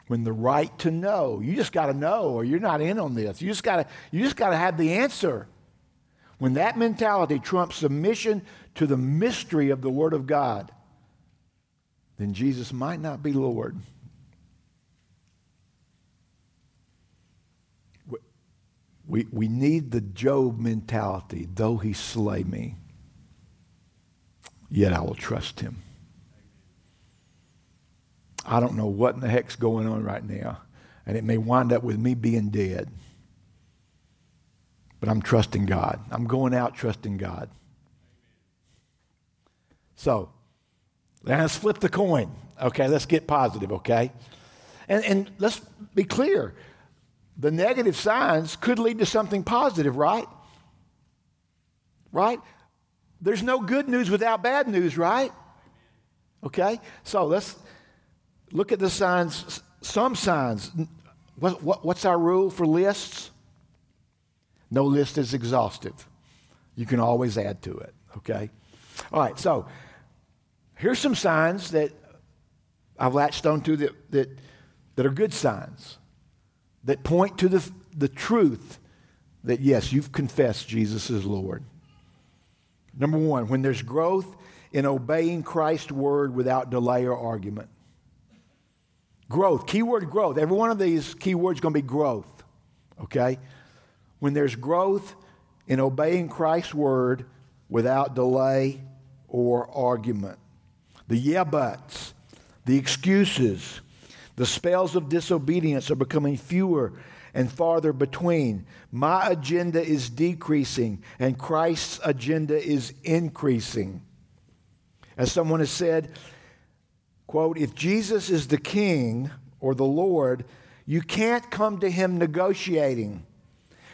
Speaker 1: When the right to know, you just got to know or you're not in on this. You just got to you just got to have the answer. when that mentality trumps submission to the mystery of the Word of God, then Jesus might not be Lord. We, we need the Job mentality. Though he slay me, yet I will trust him. I don't know what in the heck's going on right now, and it may wind up with me being dead. But I'm trusting God. I'm going out trusting God. So, let's flip the coin. Okay, let's get positive, okay? And, and let's be clear the negative signs could lead to something positive, right? Right? There's no good news without bad news, right? Okay? So let's look at the signs, some signs. What, what, what's our rule for lists? No list is exhaustive. You can always add to it, okay? All right, so here's some signs that I've latched onto that, that, that are good signs that point to the, the truth that, yes, you've confessed Jesus is Lord. Number one, when there's growth in obeying Christ's word without delay or argument. Growth, keyword growth. Every one of these keywords going to be growth, okay? When there's growth in obeying Christ's word without delay or argument. The yeah buts, the excuses, the spells of disobedience are becoming fewer and farther between. My agenda is decreasing, and Christ's agenda is increasing. As someone has said, quote, if Jesus is the king or the Lord, you can't come to him negotiating.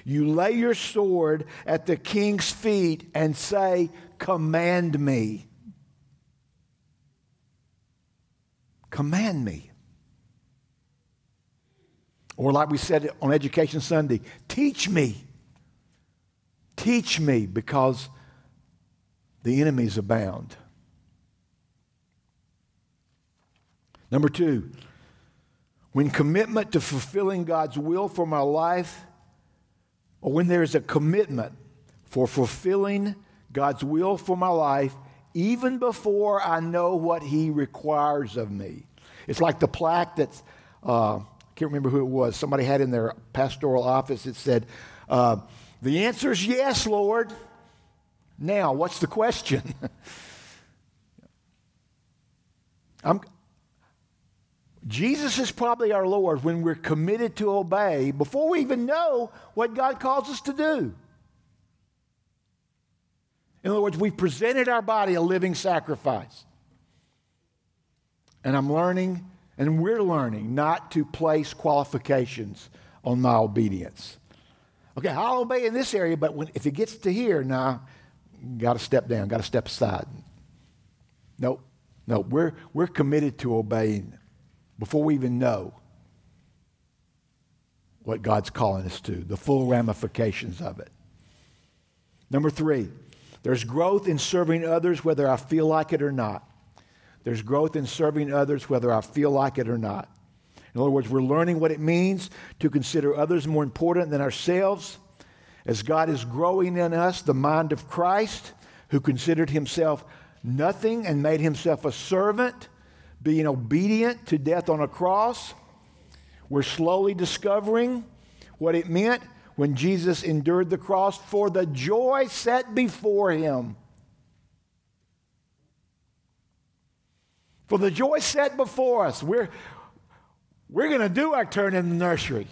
Speaker 1: You lay your sword at the king's feet and say, Command me. Command me. Or, like we said on Education Sunday, teach me. Teach me because the enemies abound. Number two, when commitment to fulfilling God's will for my life, or when there is a commitment for fulfilling God's will for my life, even before I know what He requires of me. It's like the plaque that's uh, can't remember who it was. Somebody had in their pastoral office, it said, uh, The answer is yes, Lord. Now, what's the question? (laughs) I'm, Jesus is probably our Lord when we're committed to obey before we even know what God calls us to do. In other words, we've presented our body a living sacrifice. And I'm learning and we're learning not to place qualifications on my obedience. Okay, I'll obey in this area, but when, if it gets to here, now, nah, got to step down, got to step aside. Nope, no, we're, we're committed to obeying before we even know what God's calling us to, the full ramifications of it. Number three, there's growth in serving others whether I feel like it or not. There's growth in serving others, whether I feel like it or not. In other words, we're learning what it means to consider others more important than ourselves. As God is growing in us the mind of Christ, who considered himself nothing and made himself a servant, being obedient to death on a cross, we're slowly discovering what it meant when Jesus endured the cross for the joy set before him. For the joy set before us, we're, we're going to do our turn in the nursery.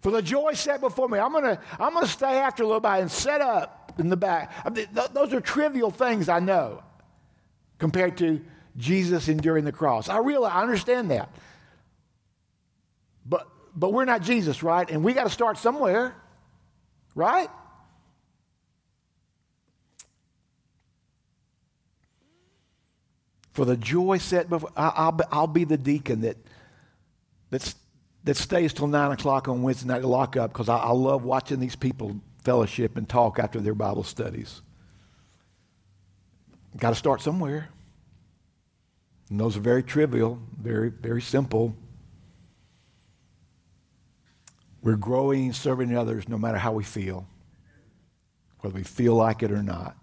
Speaker 1: For the joy set before me, I'm going to I'm going to stay after a little bit and set up in the back. I mean, th- those are trivial things I know compared to Jesus enduring the cross. I realize, I understand that. But, but we're not Jesus, right? And we got to start somewhere, right? For the joy set before, I'll be, I'll be the deacon that, that's, that stays till 9 o'clock on Wednesday night to lock up because I, I love watching these people fellowship and talk after their Bible studies. Got to start somewhere. And those are very trivial, very, very simple. We're growing, serving others no matter how we feel, whether we feel like it or not.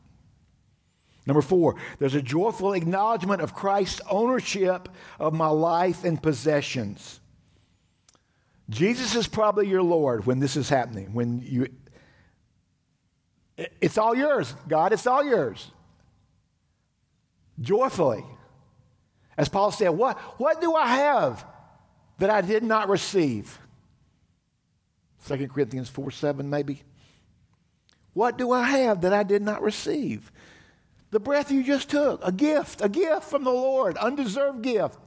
Speaker 1: Number four, there's a joyful acknowledgement of Christ's ownership of my life and possessions. Jesus is probably your Lord when this is happening. When you, it's all yours, God, it's all yours. Joyfully. As Paul said, what, what do I have that I did not receive? 2 Corinthians 4 7, maybe. What do I have that I did not receive? The breath you just took, a gift, a gift from the Lord, undeserved gift.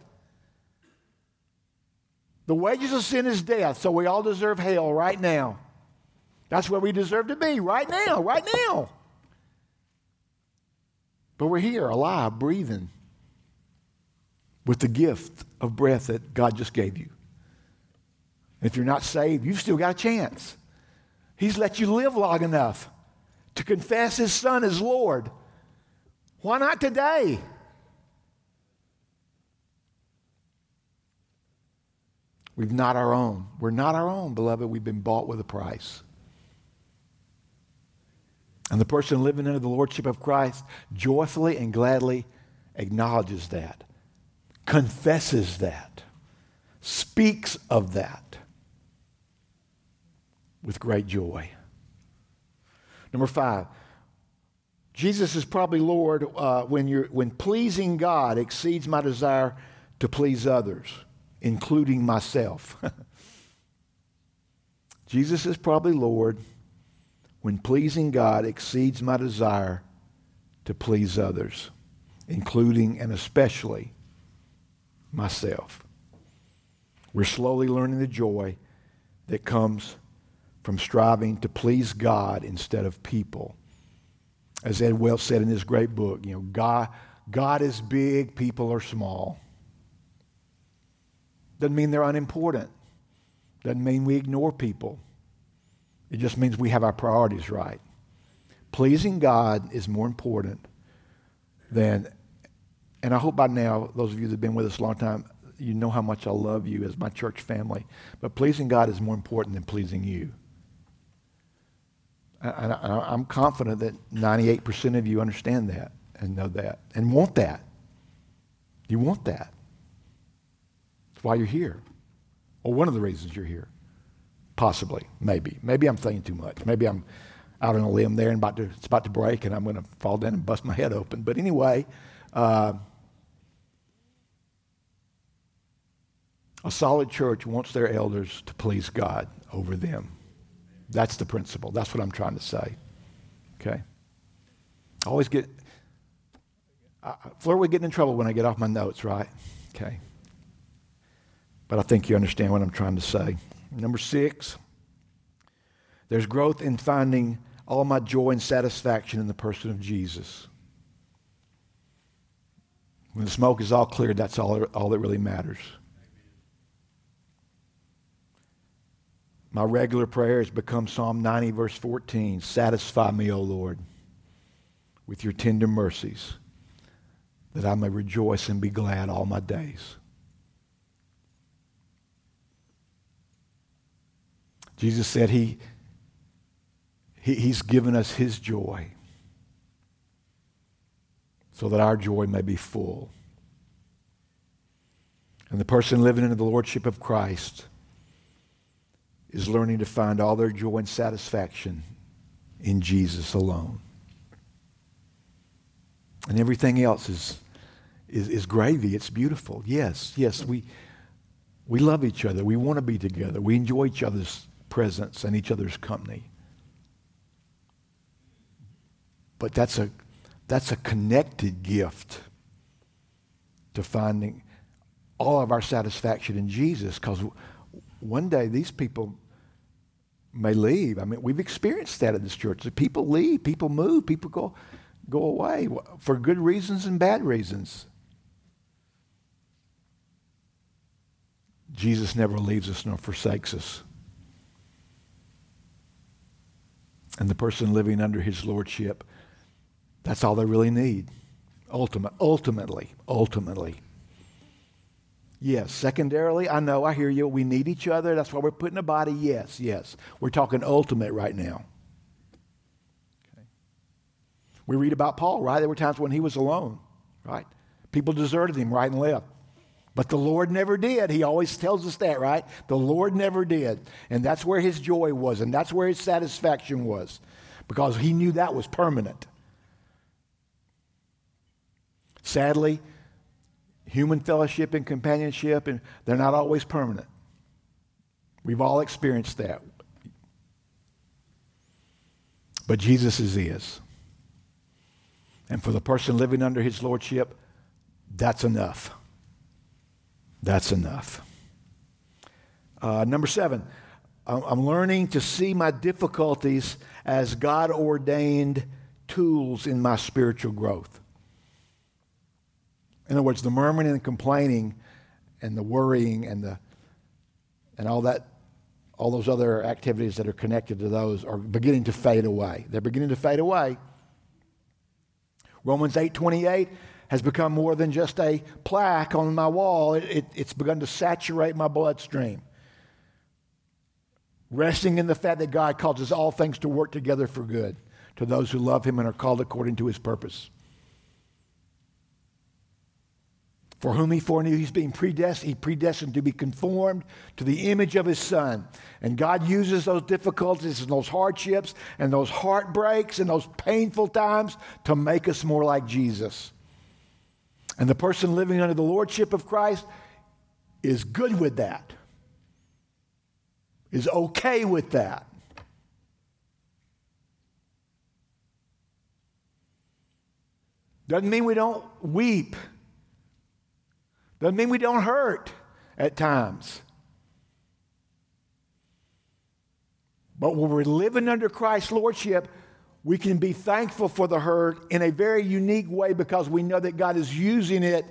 Speaker 1: The wages of sin is death, so we all deserve hell right now. That's where we deserve to be, right now, right now. But we're here, alive, breathing, with the gift of breath that God just gave you. If you're not saved, you've still got a chance. He's let you live long enough to confess His Son as Lord. Why not today? We've not our own. We're not our own, beloved. We've been bought with a price. And the person living under the Lordship of Christ joyfully and gladly acknowledges that, confesses that, speaks of that with great joy. Number five, Jesus is probably Lord uh, when, you're, when pleasing God exceeds my desire to please others, including myself. (laughs) Jesus is probably Lord when pleasing God exceeds my desire to please others, including and especially myself. We're slowly learning the joy that comes from striving to please God instead of people. As Ed Welch said in his great book, you know, God, God is big, people are small. Doesn't mean they're unimportant. Doesn't mean we ignore people. It just means we have our priorities right. Pleasing God is more important than, and I hope by now, those of you that have been with us a long time, you know how much I love you as my church family. But pleasing God is more important than pleasing you. I, am confident that 98% of you understand that and know that and want that. You want that. That's why you're here. Or one of the reasons you're here. Possibly, maybe. Maybe I'm thinking too much. Maybe I'm out on a limb there and about to, it's about to break and I'm going to fall down and bust my head open. But anyway, uh, a solid church wants their elders to please God over them. That's the principle. That's what I'm trying to say. Okay? I always get, I, Fleur would get in trouble when I get off my notes, right? Okay. But I think you understand what I'm trying to say. Number six, there's growth in finding all my joy and satisfaction in the person of Jesus. When the smoke is all cleared, that's all, all that really matters. My regular prayer has become Psalm 90, verse 14 Satisfy me, O Lord, with your tender mercies, that I may rejoice and be glad all my days. Jesus said he, he, He's given us His joy so that our joy may be full. And the person living in the Lordship of Christ is learning to find all their joy and satisfaction in Jesus alone. And everything else is, is, is gravy. It's beautiful. Yes, yes, we, we love each other. We want to be together. We enjoy each other's presence and each other's company. But that's a, that's a connected gift to finding all of our satisfaction in Jesus because one day these people may leave. I mean, we've experienced that in this church. People leave, people move, people go, go away for good reasons and bad reasons. Jesus never leaves us nor forsakes us. And the person living under his lordship, that's all they really need. Ultimate, ultimately, ultimately. Yes. Secondarily, I know, I hear you. We need each other. That's why we're putting a body. Yes, yes. We're talking ultimate right now. Okay. We read about Paul, right? There were times when he was alone, right? People deserted him right and left. But the Lord never did. He always tells us that, right? The Lord never did. And that's where his joy was, and that's where his satisfaction was, because he knew that was permanent. Sadly, human fellowship and companionship, and they're not always permanent. We've all experienced that. But Jesus is is. And for the person living under his lordship, that's enough. That's enough. Uh, number seven, I'm learning to see my difficulties as God ordained tools in my spiritual growth. In other words, the murmuring and complaining and the worrying and the and all that all those other activities that are connected to those are beginning to fade away. They're beginning to fade away. Romans 8:28 has become more than just a plaque on my wall. It, it, it's begun to saturate my bloodstream. Resting in the fact that God causes all things to work together for good to those who love Him and are called according to His purpose. For whom he foreknew, he's being predestined, he predestined to be conformed to the image of his son. And God uses those difficulties and those hardships and those heartbreaks and those painful times to make us more like Jesus. And the person living under the lordship of Christ is good with that, is okay with that. Doesn't mean we don't weep doesn't mean we don't hurt at times. But when we're living under Christ's Lordship, we can be thankful for the hurt in a very unique way because we know that God is using it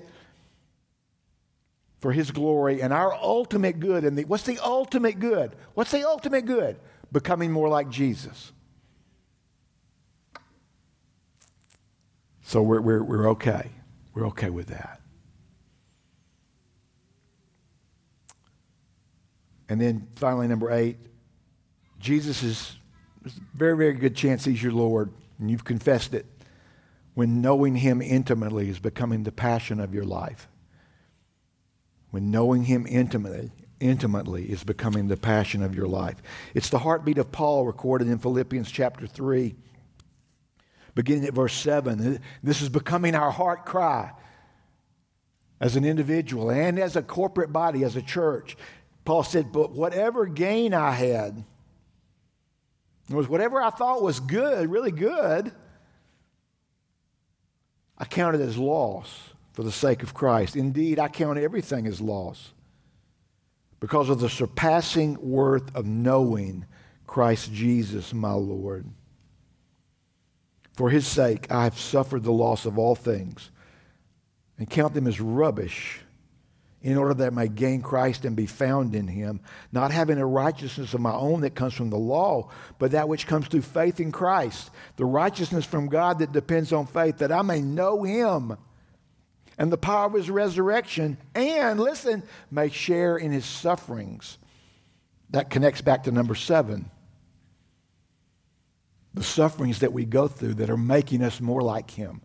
Speaker 1: for His glory and our ultimate good. And what's the ultimate good? What's the ultimate good? Becoming more like Jesus. So we're, we're, we're okay. We're okay with that. And then finally, number eight, Jesus is there's a very, very good chance he's your Lord, and you've confessed it. When knowing him intimately is becoming the passion of your life. When knowing him intimately, intimately is becoming the passion of your life. It's the heartbeat of Paul recorded in Philippians chapter 3, beginning at verse 7. This is becoming our heart cry as an individual and as a corporate body, as a church. Paul said, But whatever gain I had, was whatever I thought was good, really good, I counted as loss for the sake of Christ. Indeed, I count everything as loss because of the surpassing worth of knowing Christ Jesus, my Lord. For his sake, I have suffered the loss of all things and count them as rubbish in order that I may gain Christ and be found in him, not having a righteousness of my own that comes from the law, but that which comes through faith in Christ, the righteousness from God that depends on faith, that I may know him and the power of his resurrection, and listen, may share in his sufferings. That connects back to number seven. The sufferings that we go through that are making us more like him.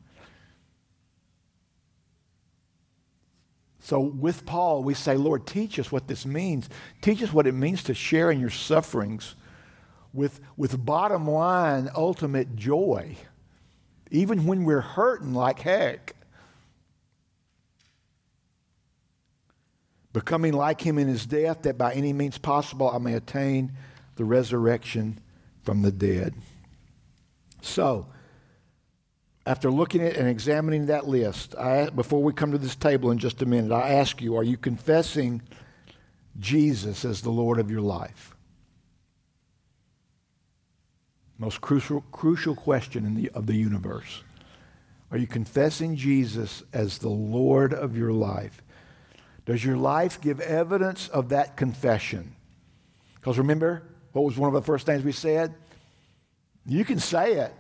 Speaker 1: So with Paul, we say, Lord, teach us what this means. Teach us what it means to share in your sufferings with, with bottom line, ultimate joy, even when we're hurting like heck. Becoming like him in his death, that by any means possible I may attain the resurrection from the dead. So, after looking at and examining that list, I, before we come to this table in just a minute, I ask you, are you confessing Jesus as the Lord of your life? Most crucial, crucial question the, of the universe. Are you confessing Jesus as the Lord of your life? Does your life give evidence of that confession? Because remember, what was one of the first things we said? You can say it,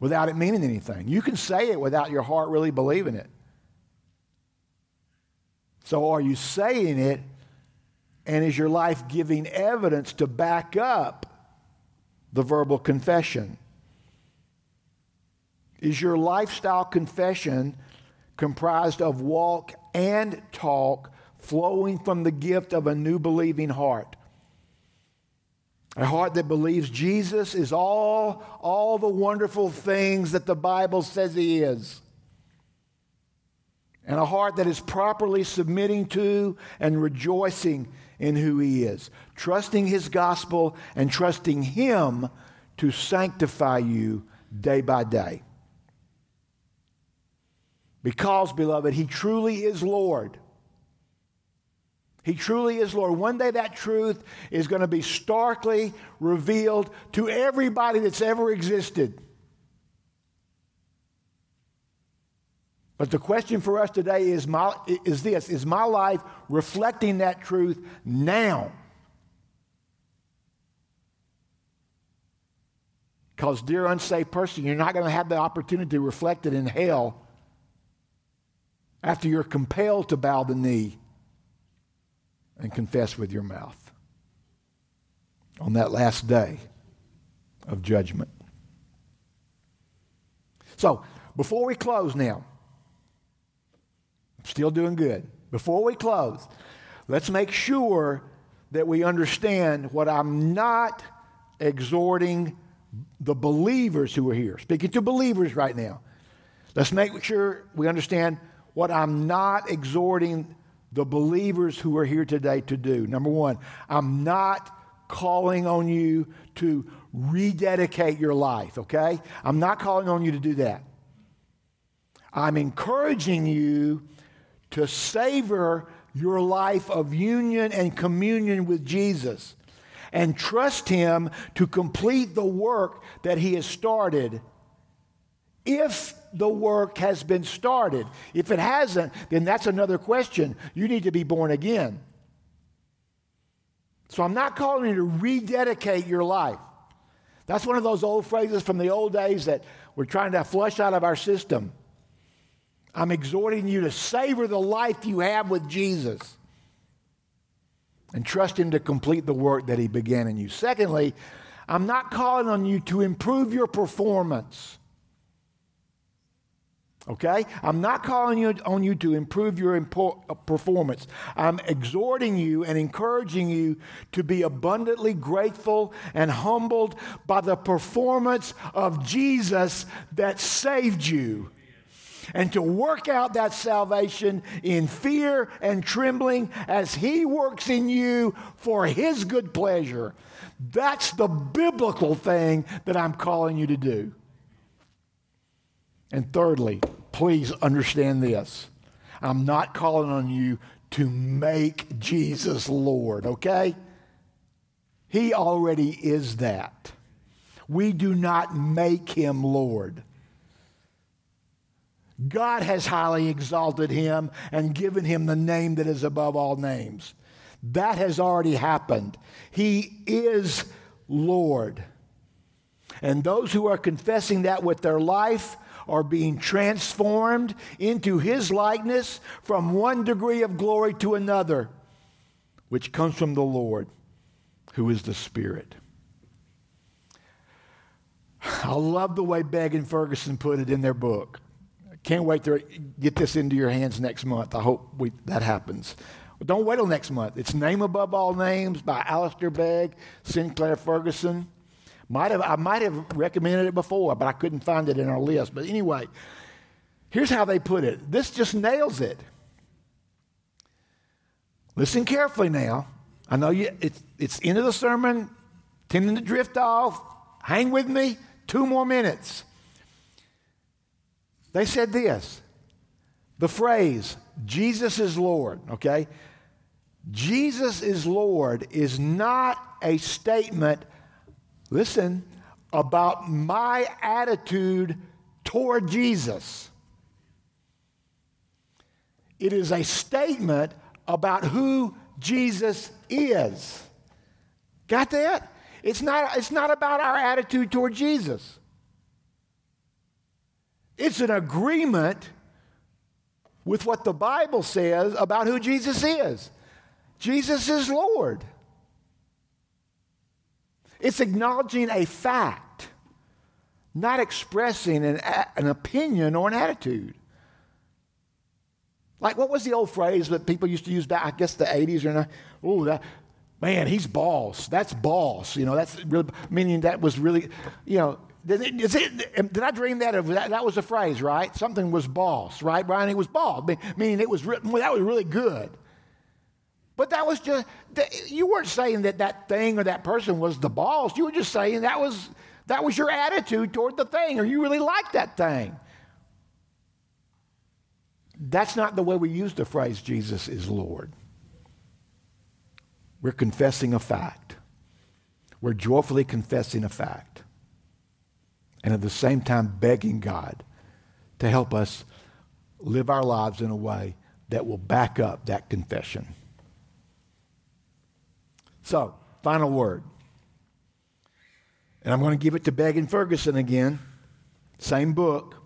Speaker 1: without it meaning anything. You can say it without your heart really believing it. So are you saying it? And is your life giving evidence to back up the verbal confession? Is your lifestyle confession comprised of walk and talk flowing from the gift of a new believing heart? A heart that believes Jesus is all, all the wonderful things that the Bible says he is. And a heart that is properly submitting to and rejoicing in who he is, trusting his gospel and trusting him to sanctify you day by day. Because, beloved, he truly is Lord. He truly is Lord. One day that truth is going to be starkly revealed to everybody that's ever existed. But the question for us today is, my, is this Is my life reflecting that truth now? Because, dear unsaved person, you're not going to have the opportunity to reflect it in hell after you're compelled to bow the knee and confess with your mouth on that last day of judgment. So, before we close now, still doing good. Before we close, let's make sure that we understand what I'm not exhorting the believers who are here. Speaking to believers right now. Let's make sure we understand what I'm not exhorting the believers who are here today to do. Number one, I'm not calling on you to rededicate your life, okay? I'm not calling on you to do that. I'm encouraging you to savor your life of union and communion with Jesus and trust Him to complete the work that He has started if the work has been started. If it hasn't, then that's another question. You need to be born again. So I'm not calling you to rededicate your life. That's one of those old phrases from the old days that we're trying to flush out of our system. I'm exhorting you to savor the life you have with Jesus and trust Him to complete the work that He began in you. Secondly, I'm not calling on you to improve your performance. Okay? I'm not calling you, on you to improve your uh, performance. I'm exhorting you and encouraging you to be abundantly grateful and humbled by the performance of Jesus that saved you. And to work out that salvation in fear and trembling as He works in you for His good pleasure. That's the biblical thing that I'm calling you to do. And thirdly, please understand this. I'm not calling on you to make Jesus Lord, okay? He already is that. We do not make him Lord. God has highly exalted him and given him the name that is above all names. That has already happened. He is Lord. And those who are confessing that with their life are being transformed into his likeness from one degree of glory to another, which comes from the Lord, who is the Spirit. I love the way Begg and Ferguson put it in their book. Can't wait to get this into your hands next month. I hope we, that happens. Don't wait till next month. It's Name Above All Names by Alistair Begg, Sinclair Ferguson. Might have, I might have recommended it before, but I couldn't find it in our list. But anyway, here's how they put it. This just nails it. Listen carefully now. I know you, it's, it's end of the sermon, tending to drift off. Hang with me. Two more minutes. They said this the phrase, Jesus is Lord, okay? Jesus is Lord is not a statement listen, about my attitude toward Jesus. It is a statement about who Jesus is. Got that? It's not, it's not about our attitude toward Jesus. It's an agreement with what the Bible says about who Jesus is. Jesus is Lord. It's acknowledging a fact, not expressing an, an opinion or an attitude. Like, what was the old phrase that people used to use back, I guess, the 80s or not? Oh, that, man, he's boss. That's boss. You know, that's really, meaning that was really, you know, did, it, did I dream that, that? That was a phrase, right? Something was boss, right, Brian? It was boss, meaning it was, that was really good. But that was just, you weren't saying that that thing or that person was the boss. You were just saying that was, that was your attitude toward the thing, or you really liked that thing. That's not the way we use the phrase Jesus is Lord. We're confessing a fact. We're joyfully confessing a fact. And at the same time, begging God to help us live our lives in a way that will back up that confession. So, final word. And I'm going to give it to Begg and Ferguson again. Same book.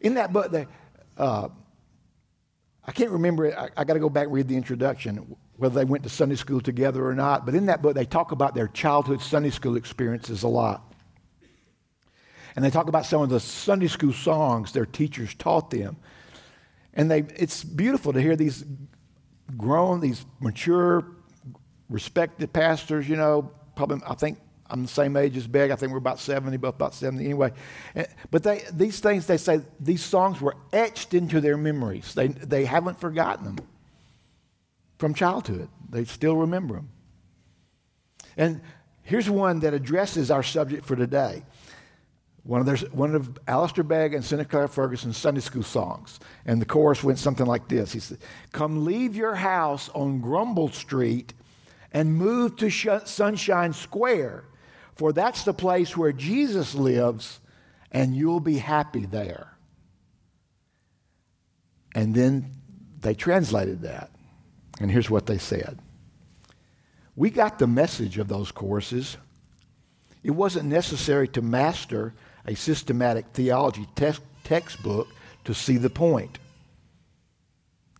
Speaker 1: In that book, they, uh, I can't remember it. I, I got to go back and read the introduction, whether they went to Sunday school together or not. But in that book, they talk about their childhood Sunday school experiences a lot. And they talk about some of the Sunday school songs their teachers taught them. And they, it's beautiful to hear these grown, these mature respected pastors, you know, probably, I think I'm the same age as Begg. I think we're about 70, both about 70 anyway. But they, these things, they say, these songs were etched into their memories. They, they haven't forgotten them from childhood. They still remember them. And here's one that addresses our subject for today. One of, their, one of Alistair Begg and Sinclair Ferguson's Sunday school songs. And the chorus went something like this. He said, Come leave your house on Grumble Street and move to Sunshine Square, for that's the place where Jesus lives, and you'll be happy there. And then they translated that. And here's what they said We got the message of those courses. It wasn't necessary to master a systematic theology te- textbook to see the point.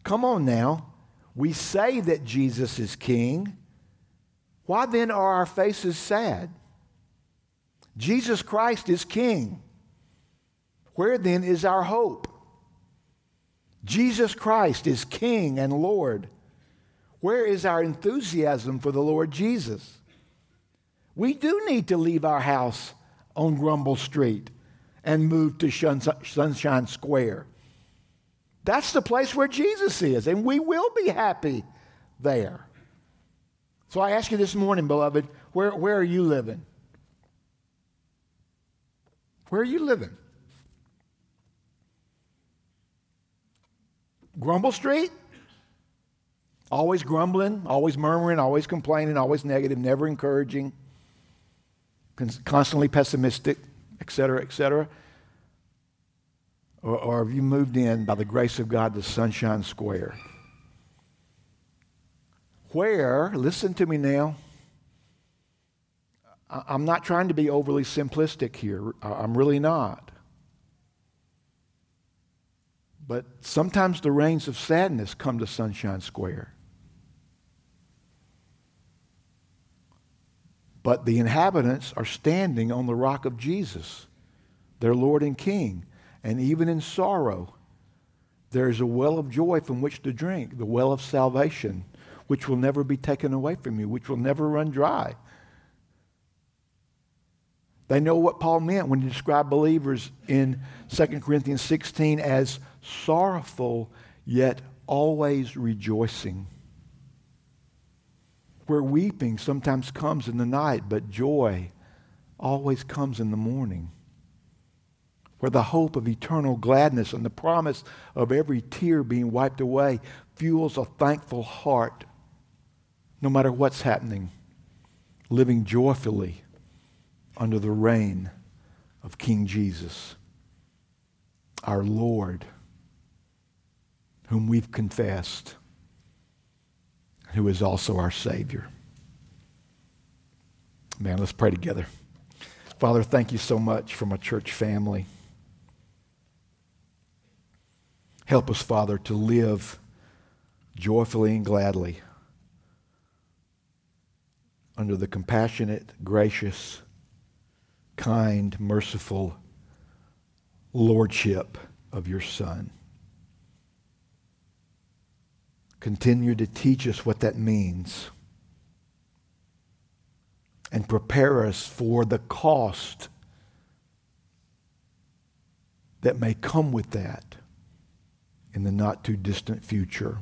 Speaker 1: Come on now. We say that Jesus is king. Why then are our faces sad? Jesus Christ is King. Where then is our hope? Jesus Christ is King and Lord. Where is our enthusiasm for the Lord Jesus? We do need to leave our house on Grumble Street and move to Sunshine Square. That's the place where Jesus is, and we will be happy there. So I ask you this morning, beloved, where, where are you living? Where are you living? Grumble Street? Always grumbling, always murmuring, always complaining, always negative, never encouraging, constantly pessimistic, etc., etc. Or, or have you moved in by the grace of God to Sunshine Square? Where, listen to me now, I'm not trying to be overly simplistic here. I'm really not. But sometimes the rains of sadness come to Sunshine Square. But the inhabitants are standing on the rock of Jesus, their Lord and King. And even in sorrow, there is a well of joy from which to drink, the well of salvation which will never be taken away from you, which will never run dry. They know what Paul meant when he described believers in 2 Corinthians 16 as sorrowful, yet always rejoicing. Where weeping sometimes comes in the night, but joy always comes in the morning. Where the hope of eternal gladness and the promise of every tear being wiped away fuels a thankful heart no matter what's happening, living joyfully under the reign of King Jesus, our Lord, whom we've confessed, who is also our Savior. Man, let's pray together. Father, thank you so much for my church family. Help us, Father, to live joyfully and gladly under the compassionate, gracious, kind, merciful lordship of your Son. Continue to teach us what that means and prepare us for the cost that may come with that in the not too distant future.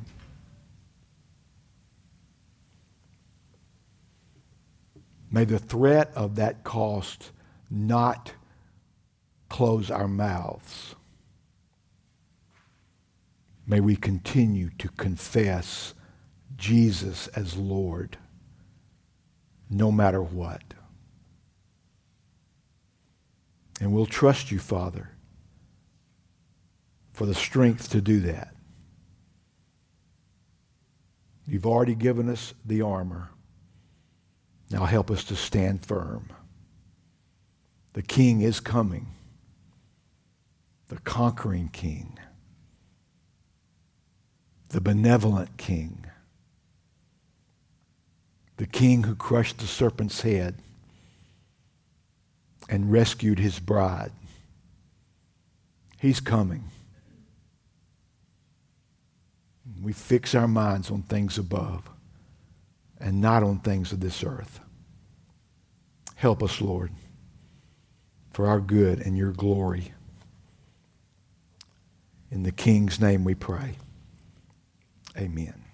Speaker 1: May the threat of that cost not close our mouths. May we continue to confess Jesus as Lord no matter what. And we'll trust you, Father, for the strength to do that. You've already given us the armor. Now help us to stand firm. The King is coming, the conquering King, the benevolent King, the King who crushed the serpent's head and rescued his bride. He's coming. We fix our minds on things above and not on things of this earth. Help us, Lord, for our good and your glory. In the King's name we pray. Amen.